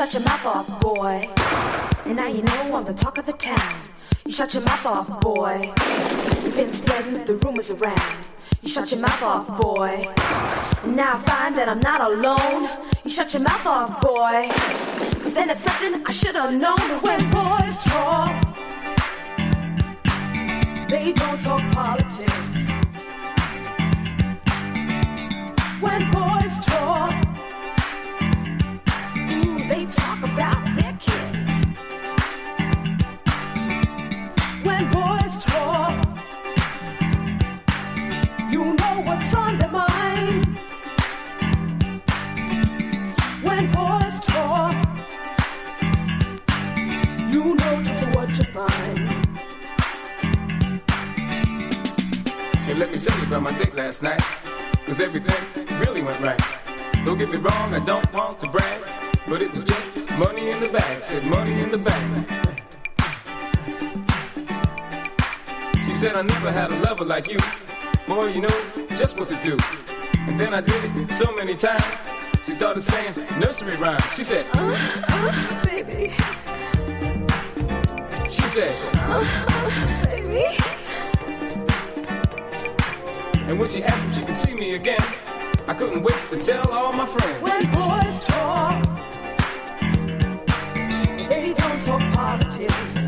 Shut your mouth off, boy. And now you know I'm the talk of the town. You shut your mouth off, boy. You've been spreading the rumors around. You shut your mouth off, boy. And now I find that I'm not alone. You shut your mouth off, boy. But then it's something I should have known. When boys talk, they don't talk politics. When boys talk, talk about their kids. When boys talk, you know what's on their mind. When boys talk, you know just what you find. Hey, let me tell you about my date last night. Cause everything really went right. Don't get me wrong, I don't want to brag. But it was just money in the bag. Said money in the bag. She said I never had a lover like you. Boy, you know just what to do. And then I did it so many times. She started saying nursery rhymes. She said, Uh, uh, baby. she said, Uh, uh, baby. and when she asked if she could see me again, I couldn't wait to tell all my friends. When boys talk, politics.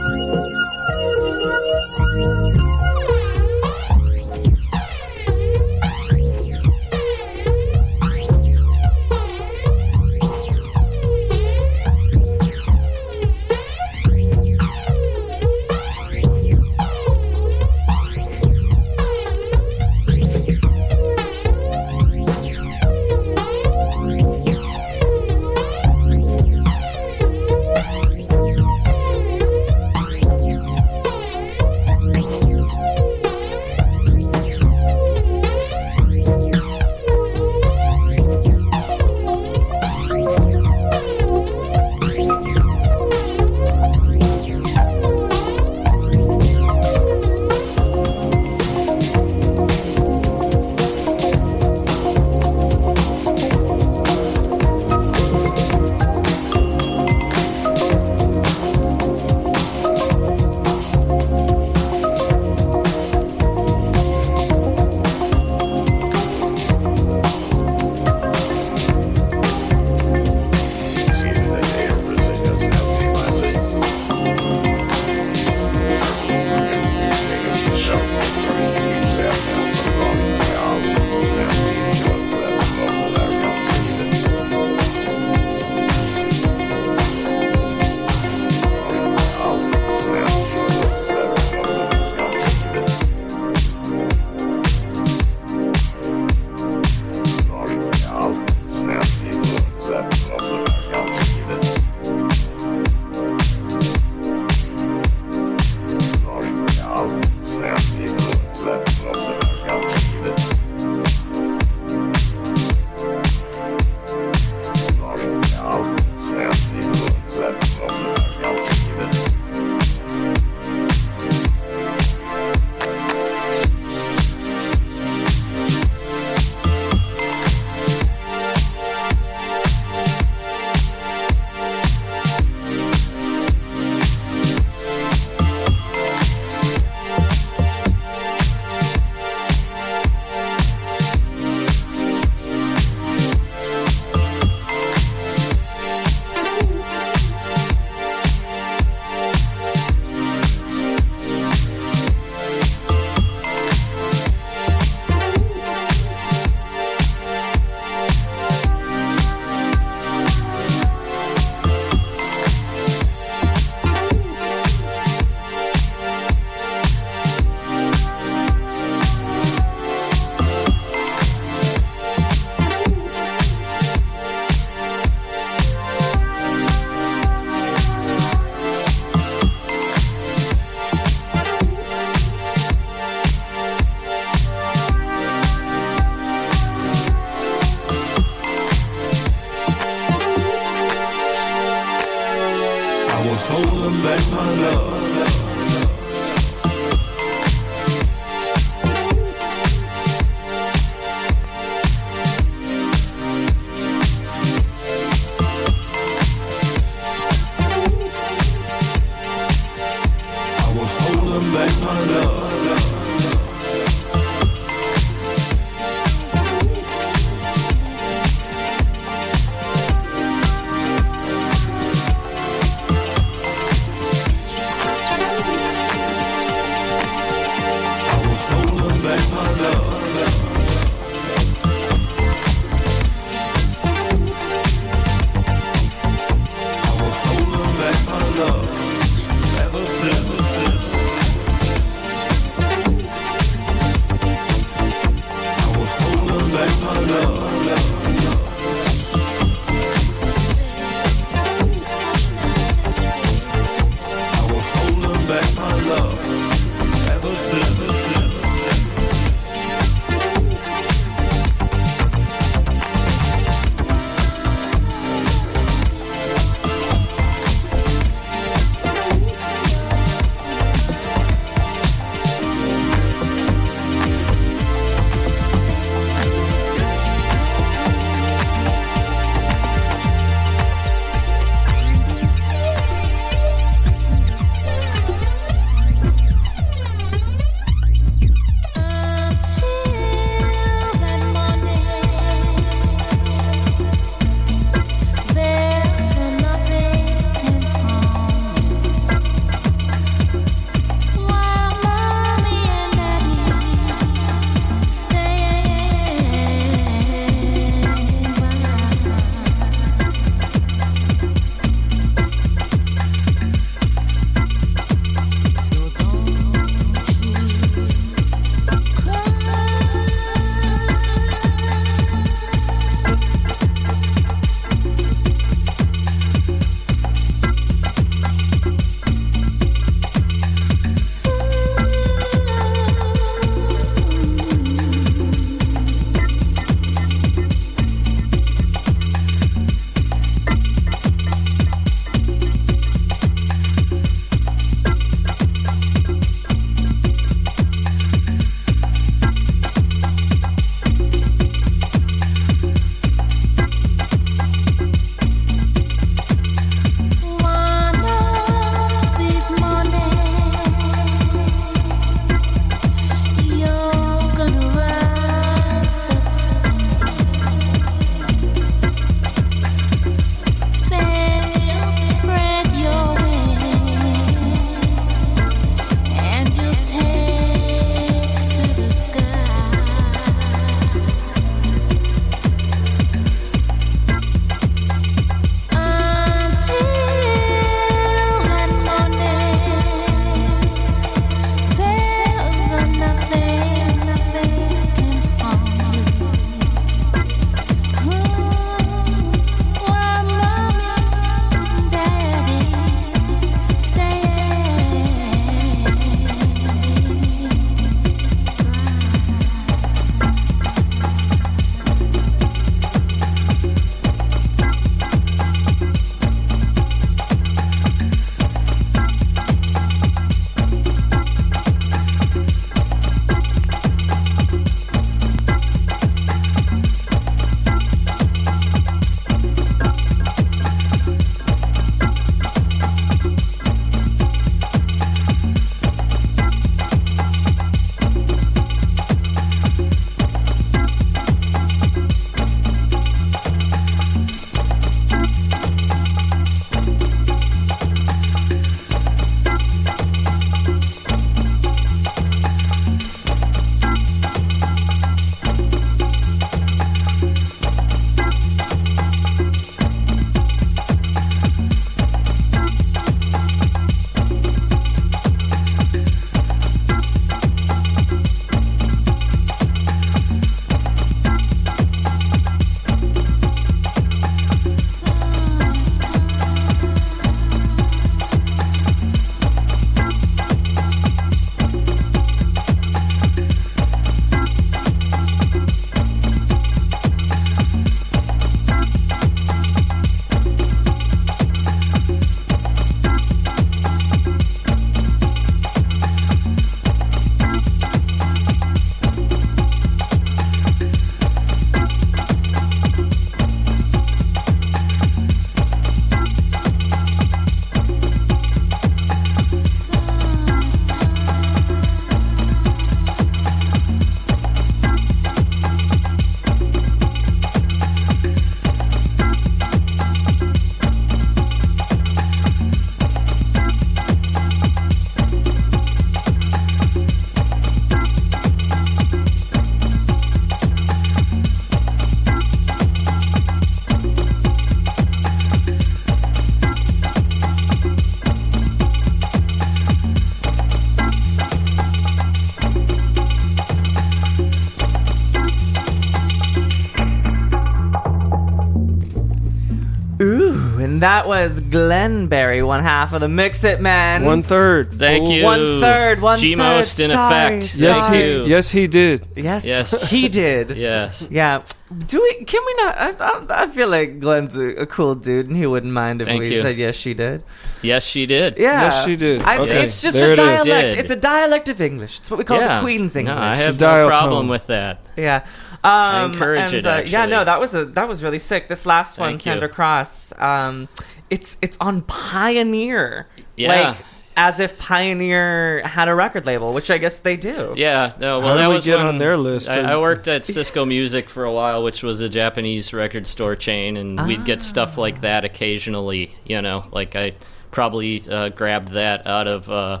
That was Glenn Berry, one half of the Mix It Man. One third. Thank you. One third, one G-most third. in Sorry, effect. Yes, Thank he. Yes, he did. Yes, Yes. he did. Yes. Yeah. Do we? Can we not? I, I, I feel like Glenn's a, a cool dude, and he wouldn't mind if Thank we you. said yes, she did. Yes, she did. Yeah, Yes, she did. I, Okay, It's just there a it is. dialect. Did. It's a dialect of English. It's what we call yeah. the Queen's English. No, I have dial no problem tone. with that. Yeah. Um, encourage and, it, uh, yeah, no, that was a that was really sick. This last one, Thank you. Cross. Um, it's it's on Pioneer. Yeah. Like as if Pioneer had a record label, which I guess they do. Yeah, no. Well, How that we was get when on their list? I, I worked at Cisco Music for a while, which was a Japanese record store chain, and we'd get stuff like that occasionally. You know, like I probably uh, grabbed that out of uh,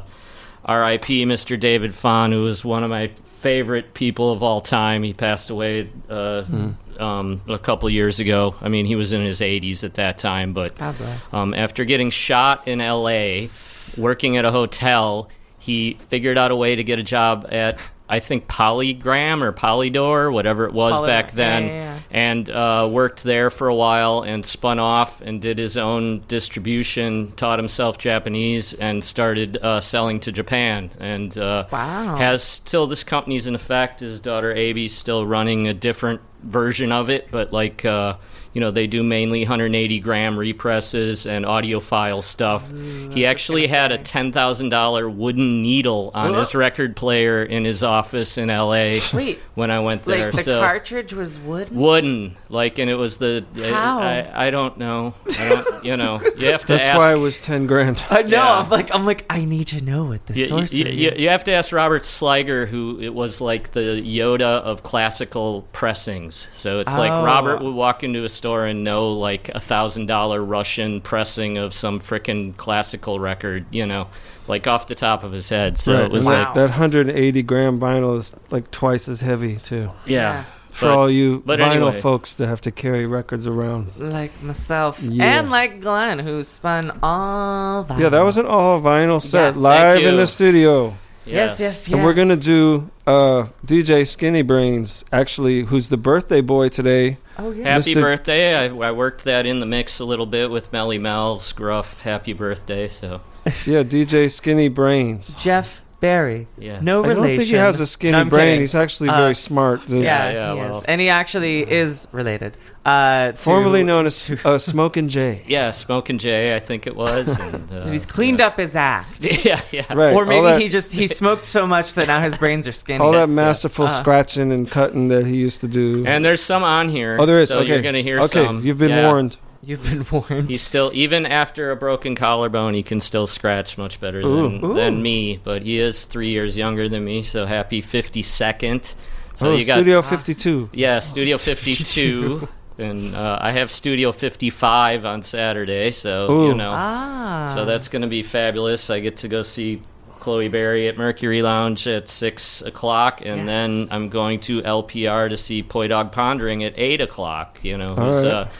R.I.P. Mr. David Fon, who was one of my favorite people of all time. He passed away uh, um, a couple years ago. I mean, he was in his 80s at that time, but um, after getting shot in L.A., working at a hotel, he figured out a way to get a job at I think Polygram or Polydor, whatever it was Poly- back then, yeah, yeah, yeah. and uh, worked there for a while and spun off and did his own distribution, taught himself Japanese, and started uh, selling to Japan. And uh, Wow. has still this company's in effect. His daughter Abe's still running a different version of it, but like. You know, they do mainly 180 gram represses and audiophile stuff. he mm. actually had a $10,000 wooden needle on his record player in his office in LA Wait. when I went Like there. the so cartridge was wooden. wooden, like, and it was the. How? I, I don't know. I don't. You know, you have to That's ask. why it was ten grand. I know. Yeah. I'm like, I'm like, I need to know what the you, source you, you, is. you have to ask Robert Sliger, who it was like the Yoda of classical pressings. So it's like Oh. Robert would walk into a store and know like a thousand dollar Russian pressing of some frickin' classical record, you know, like off the top of his head. So right, it was and like, that, that 180 gram vinyl is like twice as heavy too. yeah. For But- all you but vinyl anyway. folks that have to carry records around. like myself Yeah. and like Glenn, who spun all that. Yeah, that was an all vinyl set Yes. live in the studio. Yes, yes, yes. And we're gonna do uh, DJ Skinny Brains, actually, who's the birthday boy today. Oh yeah. Happy Mr. birthday! I, I worked that in the mix a little bit with Melle Mel's gruff happy birthday. So Yeah, DJ Skinny Brains. Jeff Barry. Yeah. No I don't think he has a skinny No, I'm brain. kidding. He's actually Uh, very smart. Yeah, Yeah, he yeah, is. and he actually is related. Uh, to- Formerly known as uh, Smoking Jay. yeah, Smoking Jay, I think it was. And, uh, He's cleaned up his act. yeah, yeah. Right. Or all maybe that- he just he smoked so much that now his brains are skinny. all that masterful Uh. scratching and cutting that he used to do. And there's some on here. oh, there is. So okay, you're gonna hear okay. some. You've been Yeah. warned. You've been warned. He's still even after a broken collarbone, he can still scratch much better than, Ooh. than me. But he is three years younger than me, so happy 52nd. So oh, you got Studio 52. yeah, Studio 52. And uh, I have Studio 55 on Saturday, so Ooh. you know, ah. so that's going to be fabulous. I get to go see Chloe Berry at Mercury Lounge at six o'clock, and Yes. then I'm going to LPR to see Poi Dog Pondering at eight o'clock. You know, All who's right. a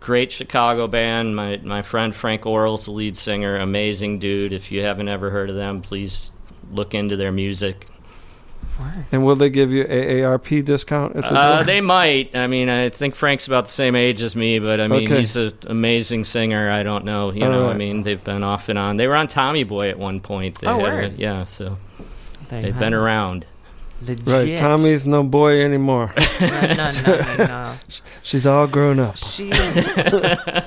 great Chicago band. My my friend Frank Orrall's the lead singer, amazing dude. If you haven't ever heard of them, please look into their music. And will they give you a AARP discount at the Uh, door? they might. I mean, I think Frank's about the same age as me, but I mean, Okay. he's an amazing singer. I don't know. You All know, I mean, they've been off and on. They were on Tommy Boy at one point. They Oh, had a- word. yeah, so There they've have been around. Legit. right. Tommy's no boy anymore. No, no, no, no, no. She's all grown up. She is.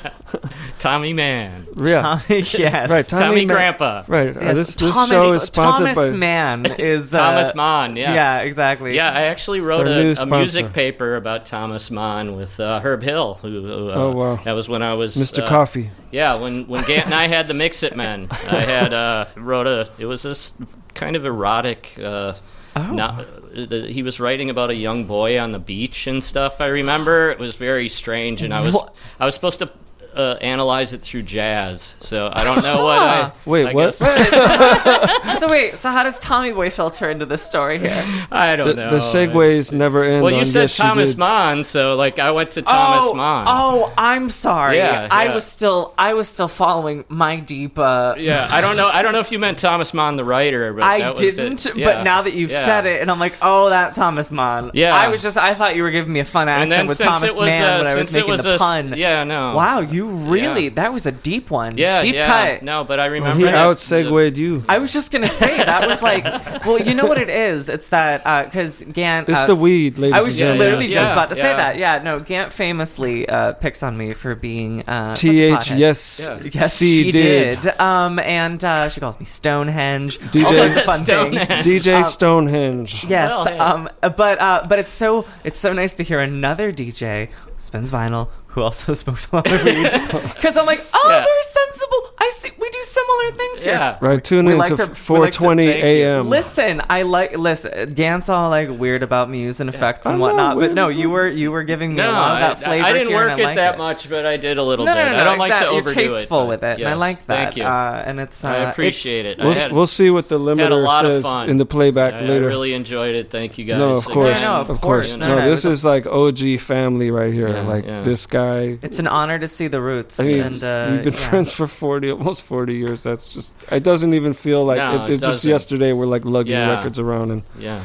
Tommy Man. Yeah. Tommy, yes. Right. Tommy, Tommy Ma- Grandpa. Right. uh, Yes, this this Thomas, show is sponsored Thomas by. Mann is uh, Thomas Mann, yeah. Yeah, exactly. Yeah, I actually wrote our a, new a sponsor. music paper about Thomas Mann with uh, Herb Hill. Who, who, uh, Oh, wow. That was when I was Mr. uh, Coffee. Yeah, when when Gant and I had the Mix It Men, I had uh, wrote a. It was this kind of erotic. Uh, Oh. not, the, he was writing about a young boy on the beach and stuff. I remember it was very strange, and I was What? I was supposed to uh, analyze it through jazz. So I don't know what I Wait, I what? guess- so wait, so how does Tommy Boy filter into this story here? I don't The, know. the segues never end. Well, you on said yes, Thomas did. Mann, so like I went to Thomas oh, Mann. oh, I'm sorry. Yeah, I yeah. was still, I was still following my deep. Uh, Yeah, I don't know. I don't know if you meant Thomas Mann, the writer. But I that was it. didn't, Yeah, but now that you've yeah. said it, and I'm like, oh, that Thomas Mann. Yeah. I was just, I thought you were giving me a fun accent then with Thomas it was, Mann when I was making was the a, pun. yeah, no. Wow, you You really? That was a deep one. Yeah, deep yeah. cut. No, but I Well, remember he that- out segued you. I was just gonna say that was like, well, you know what it is? It's that because Gant. It's uh, the weed, ladies I was gentlemen. literally Yeah, just about to say that. Yeah, no, Gant famously uh, picks on me for being uh, such a TH, pothead. yes, Yes, C she did. did. Um, and uh, she calls me Stonehenge. DJ all sorts of fun things. DJ Um, Stonehenge. Yes, Well, hey. um, but uh, but it's so it's so nice to hear another DJ who spins vinyl who also smokes a lot of weed because I'm like, oh, Yeah. very sensible. I see. We do similar things here. Yeah. Right, tune We in like to to- we like 420 a.m. Listen, I like listen. Gant's all like weird about muse and effects and I'm whatnot, but no, you were you were giving me No, a lot of that I, flavor. I didn't here, work and it like that it. much, but I did a little No, bit. no, no, no, I don't no, like to overdo You're it. tasteful but with it, and I like that. Thank you. Uh, and it's uh, I it's- appreciate it. I We'll, had, we'll see what the limiter says in the playback I, I later. really enjoyed it. Thank you guys. no, of course, again. no, of of course. course. No, No, no, this is like OG family right here. Like this guy. It's an honor to see the roots. I mean, and uh, we've been yeah. friends for 40, almost 40 years. That's just, it doesn't even feel like, No, it, it it's just yesterday we're like lugging Yeah. records around and Yeah.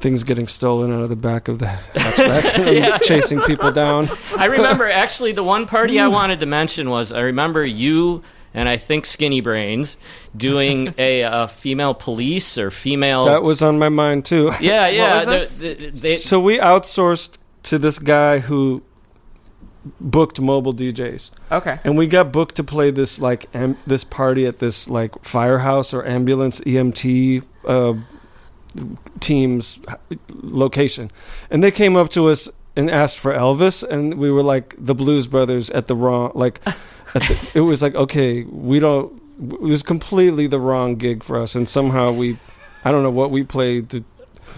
things getting stolen out of the back of the hatchback, Yeah. chasing people down. I remember actually the one party I wanted to mention was I remember you and I think Skinny Brains doing a, uh female police or female. That was on my mind too. yeah, yeah. was they're- this? they- they- so we outsourced to this guy who booked mobile DJs. Okay. And we got booked to play this like am- this party at this like firehouse or ambulance EMT uh, team's location, and they came up to us and asked for Elvis, and we were like the Blues Brothers at the wrong like. At the, it was like okay, we don't. It was completely the wrong gig for us, and somehow we, I don't know what we played to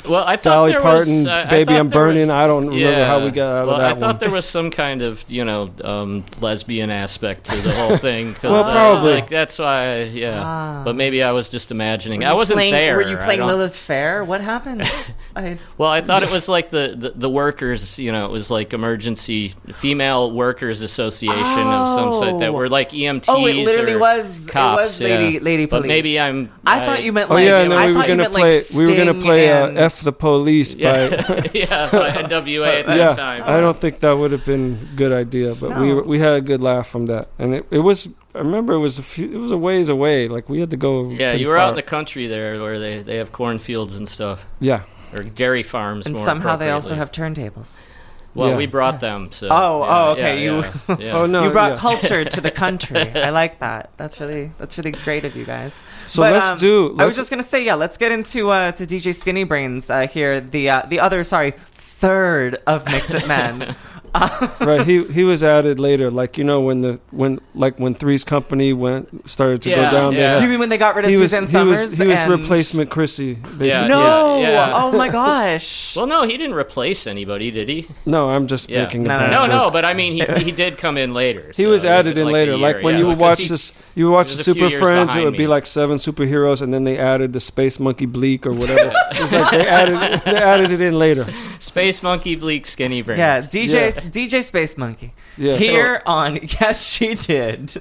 well, I thought Dolly there Parton, was, uh, I Baby thought I'm Burning. was- I don't remember how we got out well, of that I thought one. there was some kind of you know um, lesbian aspect to the whole thing. Well, uh, probably. like that's why. Yeah, Ah. but maybe I was just imagining. I wasn't playing, there. Were you playing don't- Lilith Fair? What happened? I, Well, I thought it was like the, the, the workers, you know, it was like emergency female workers association of some sort that Oh. were like EMTs. Oh, it literally or was- it was lady- yeah. lady But maybe I'm. I thought you meant Oh yeah, and then we were gonna meant, like, play. we were gonna Sting play uh, and- "F the Police" Yeah, by yeah, by NWA at that yeah. time. I don't think that would have been a good idea, but we No. were- we had a good laugh from that, and it, it was. I remember it was a few. It was a ways away. Like we had to go. Yeah, you were out in the country there where they, they have cornfields and stuff. Yeah. Or dairy farms. and more somehow they also have turntables. Well, Yeah. we brought them. So, Oh, yeah, oh, okay. yeah, you, yeah, yeah. Oh, no, you brought yeah. culture to the country. I like that. That's really, that's really great of you guys. So let's do- I was just gonna say, yeah. Let's get into uh, to DJ Skinny Brains uh, here. The uh, the other, sorry, third of Mix It Men. right. He he was added later. Like you know when the when like when Three's Company went started to Yeah, go down. they yeah. had- you mean when they got rid of he was Suzanne he Somers? was he was and- replacement Chrissy. Basically. Yeah. No. yeah. Oh my gosh. Well, no, he didn't replace anybody, did he? No, I'm just Yeah. making a No, no, bad No, joke. no, but I mean, he, he did come in later. He so, was added in like a later. year, like when yeah, you would because watch he's- this, you would watch he the was a few Super years Friends. It behind would be like seven superheroes, and then they added the Space Monkey Gleek or whatever. it's like they added they added it in later. Space Monkey Gleek Skinny Brains. Yeah, DJ Yeah. DJ Space Monkey. Yeah, Here on Yes She Did.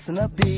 arasına bir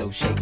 So shake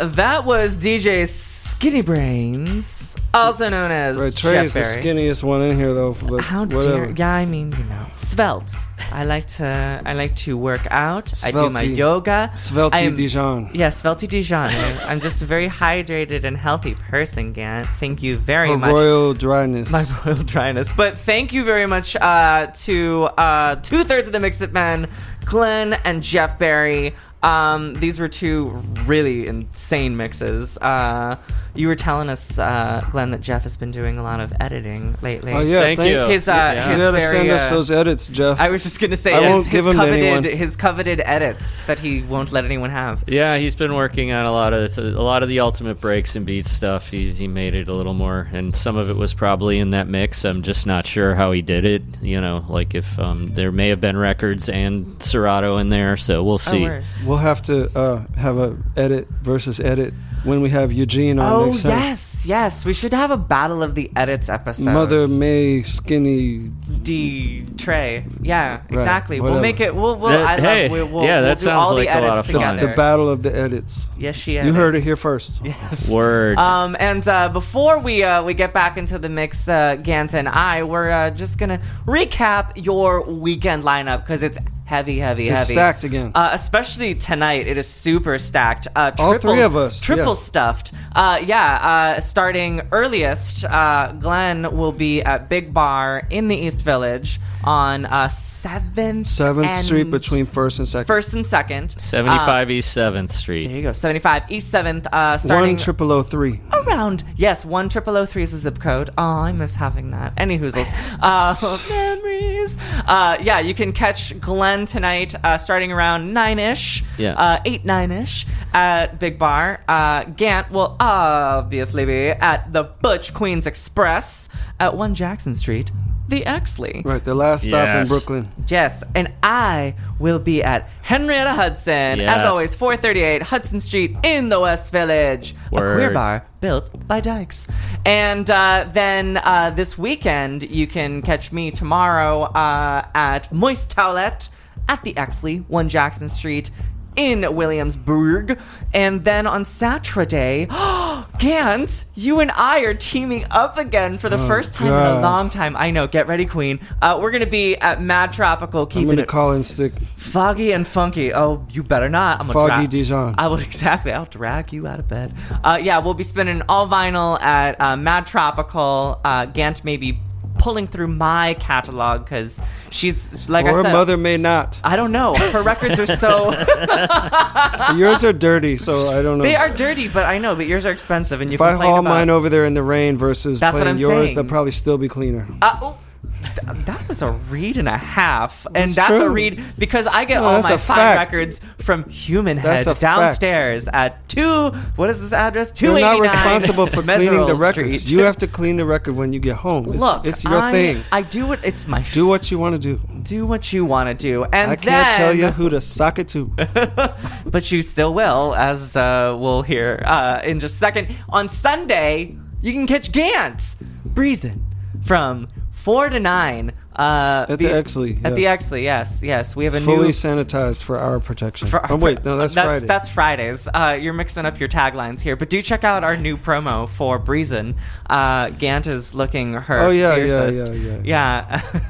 that was DJ Skinny Brains, also known as Right, Trey Jeff is the Berry. skinniest one in here, though. But How whatever. dare? Yeah, I mean, you know, svelte. I like to. I like to work out. I do my Svelte. yoga. Svelte I am- Dijon. Yeah, svelte Dijon. I'm just a very hydrated and healthy person, Gant. Thank you very much. royal dryness. My royal dryness. But thank you very much uh, to uh, two thirds of the Mix It Men, Glenn and Jeff Barry. Um, these were two really insane mixes. Uh, you were telling us, uh, Glenn, that Jeff has been doing a lot of editing lately. Oh yeah, Thank you. His, uh, Yeah. his You gotta very, send us uh, those edits, Jeff. I was just gonna say I his, won't his give 'em to coveted anyone. his coveted edits that he won't let anyone have. Yeah, he's been working on a lot of a lot of the ultimate breaks and beats stuff. He he made it a little more, and some of it was probably in that mix. I'm just not sure how he did it. You know, like if um, there may have been records and Serato in there, so we'll see. word. We'll have to uh, have a edit versus edit when we have Eugene on Oh next time. yes, yes. We should have a battle of the edits episode. Mother May Skinny. D Trey. Yeah, Right, exactly. we'll make it. We'll. we'll That- I love, hey, we'll, we'll, yeah, we'll that sounds all like the a lot edits of fun. The battle of the edits. Yes, she. You heard it here first. Yes. Word. Um, and uh, before we uh, we get back into the mix, uh, Gant and I, we're uh, just gonna recap your weekend lineup because it's heavy, heavy, It's heavy. stacked again. Uh, especially tonight, it is super stacked. Uh, All three of us, triple yeah. stuffed. Uh, yeah, uh, starting earliest, uh, Glenn will be at Big Bar in the East Village on uh, Seventh Seventh and- Street between first and second. First and Second. 75 East Seventh Uh, Street. there you go. Seventy-five East Seventh. Uh, starting One triple O three. around yes one triple o three is the zip code oh i miss having that any hoozles uh memories uh yeah you can catch glenn tonight uh starting around nine-ish Yeah. uh eight nine-ish at big bar uh gant will obviously be at the butch queens express at one jackson street the Exley. Right, the last stop in Brooklyn. Yes, and I will be at Henrietta Hudson, as always, 438 Hudson Street in the West Village. A queer Word. bar built by Dykes. And uh, then uh, this weekend, you can catch me tomorrow uh, at Moist Towelette at the Exley, 1 Jackson Street in Williamsburg. And then on Saturday, Gant, you and I are teaming up again for the Oh, first time in a long time. I know, get ready, Queen. Uh, we're going to be at Mad Tropical, I'm keeping gonna it call in sick. foggy and funky. Oh, you better not. I'm gonna Foggy dra- Dijon. I will exactly. I'll drag you out of bed. Uh, yeah, we'll be spinning all vinyl at uh, Mad Tropical. Uh, Gant may be pulling through my catalog because she's like or I said. mother may not. I don't know. Her records are so. Yours are dirty, so I don't know. they are dirty, but I know. But yours are expensive, and you If I haul about. mine over there in the rain versus That's playing yours, saying. they'll probably still be cleaner. Uh, th- that was a read and a half, and that's a read because I get No, all my fine records from Human Head a fact. downstairs at two. What is this address? Two You're not responsible for cleaning the records. Street. You have to clean the record when you get home. It's, Look, it's your I, thing. I do what It's my. Do what you want to do. do what you want to do, and I can't tell you who to sock it to. but you still will, as uh, we'll hear uh, in just a second. On Sunday, you can catch Gant's Breezin from four to nine. Uh, At the Exley, At the yes. Exley, yes, yes. We have It's a fully new. sanitized for our protection. for- oh wait, no, that's, that's Friday. That's Fridays. Uh, you're mixing up your taglines here, but do check out our new promo for Breezin. Uh, Gant is looking her. Oh, yeah, yeah, yeah, yeah,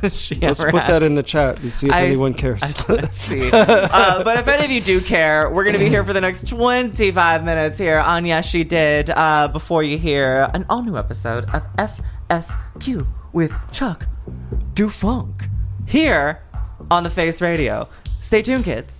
yeah. she Let's put that in the chat and see if I- anyone cares. Let's see. uh, but if any of you do care, we're going to be here for the next 25 minutes here on Yes She Did uh, before you hear an all new episode of FSQ with Chuck Dufunk here on the Face Radio. Stay tuned, kids.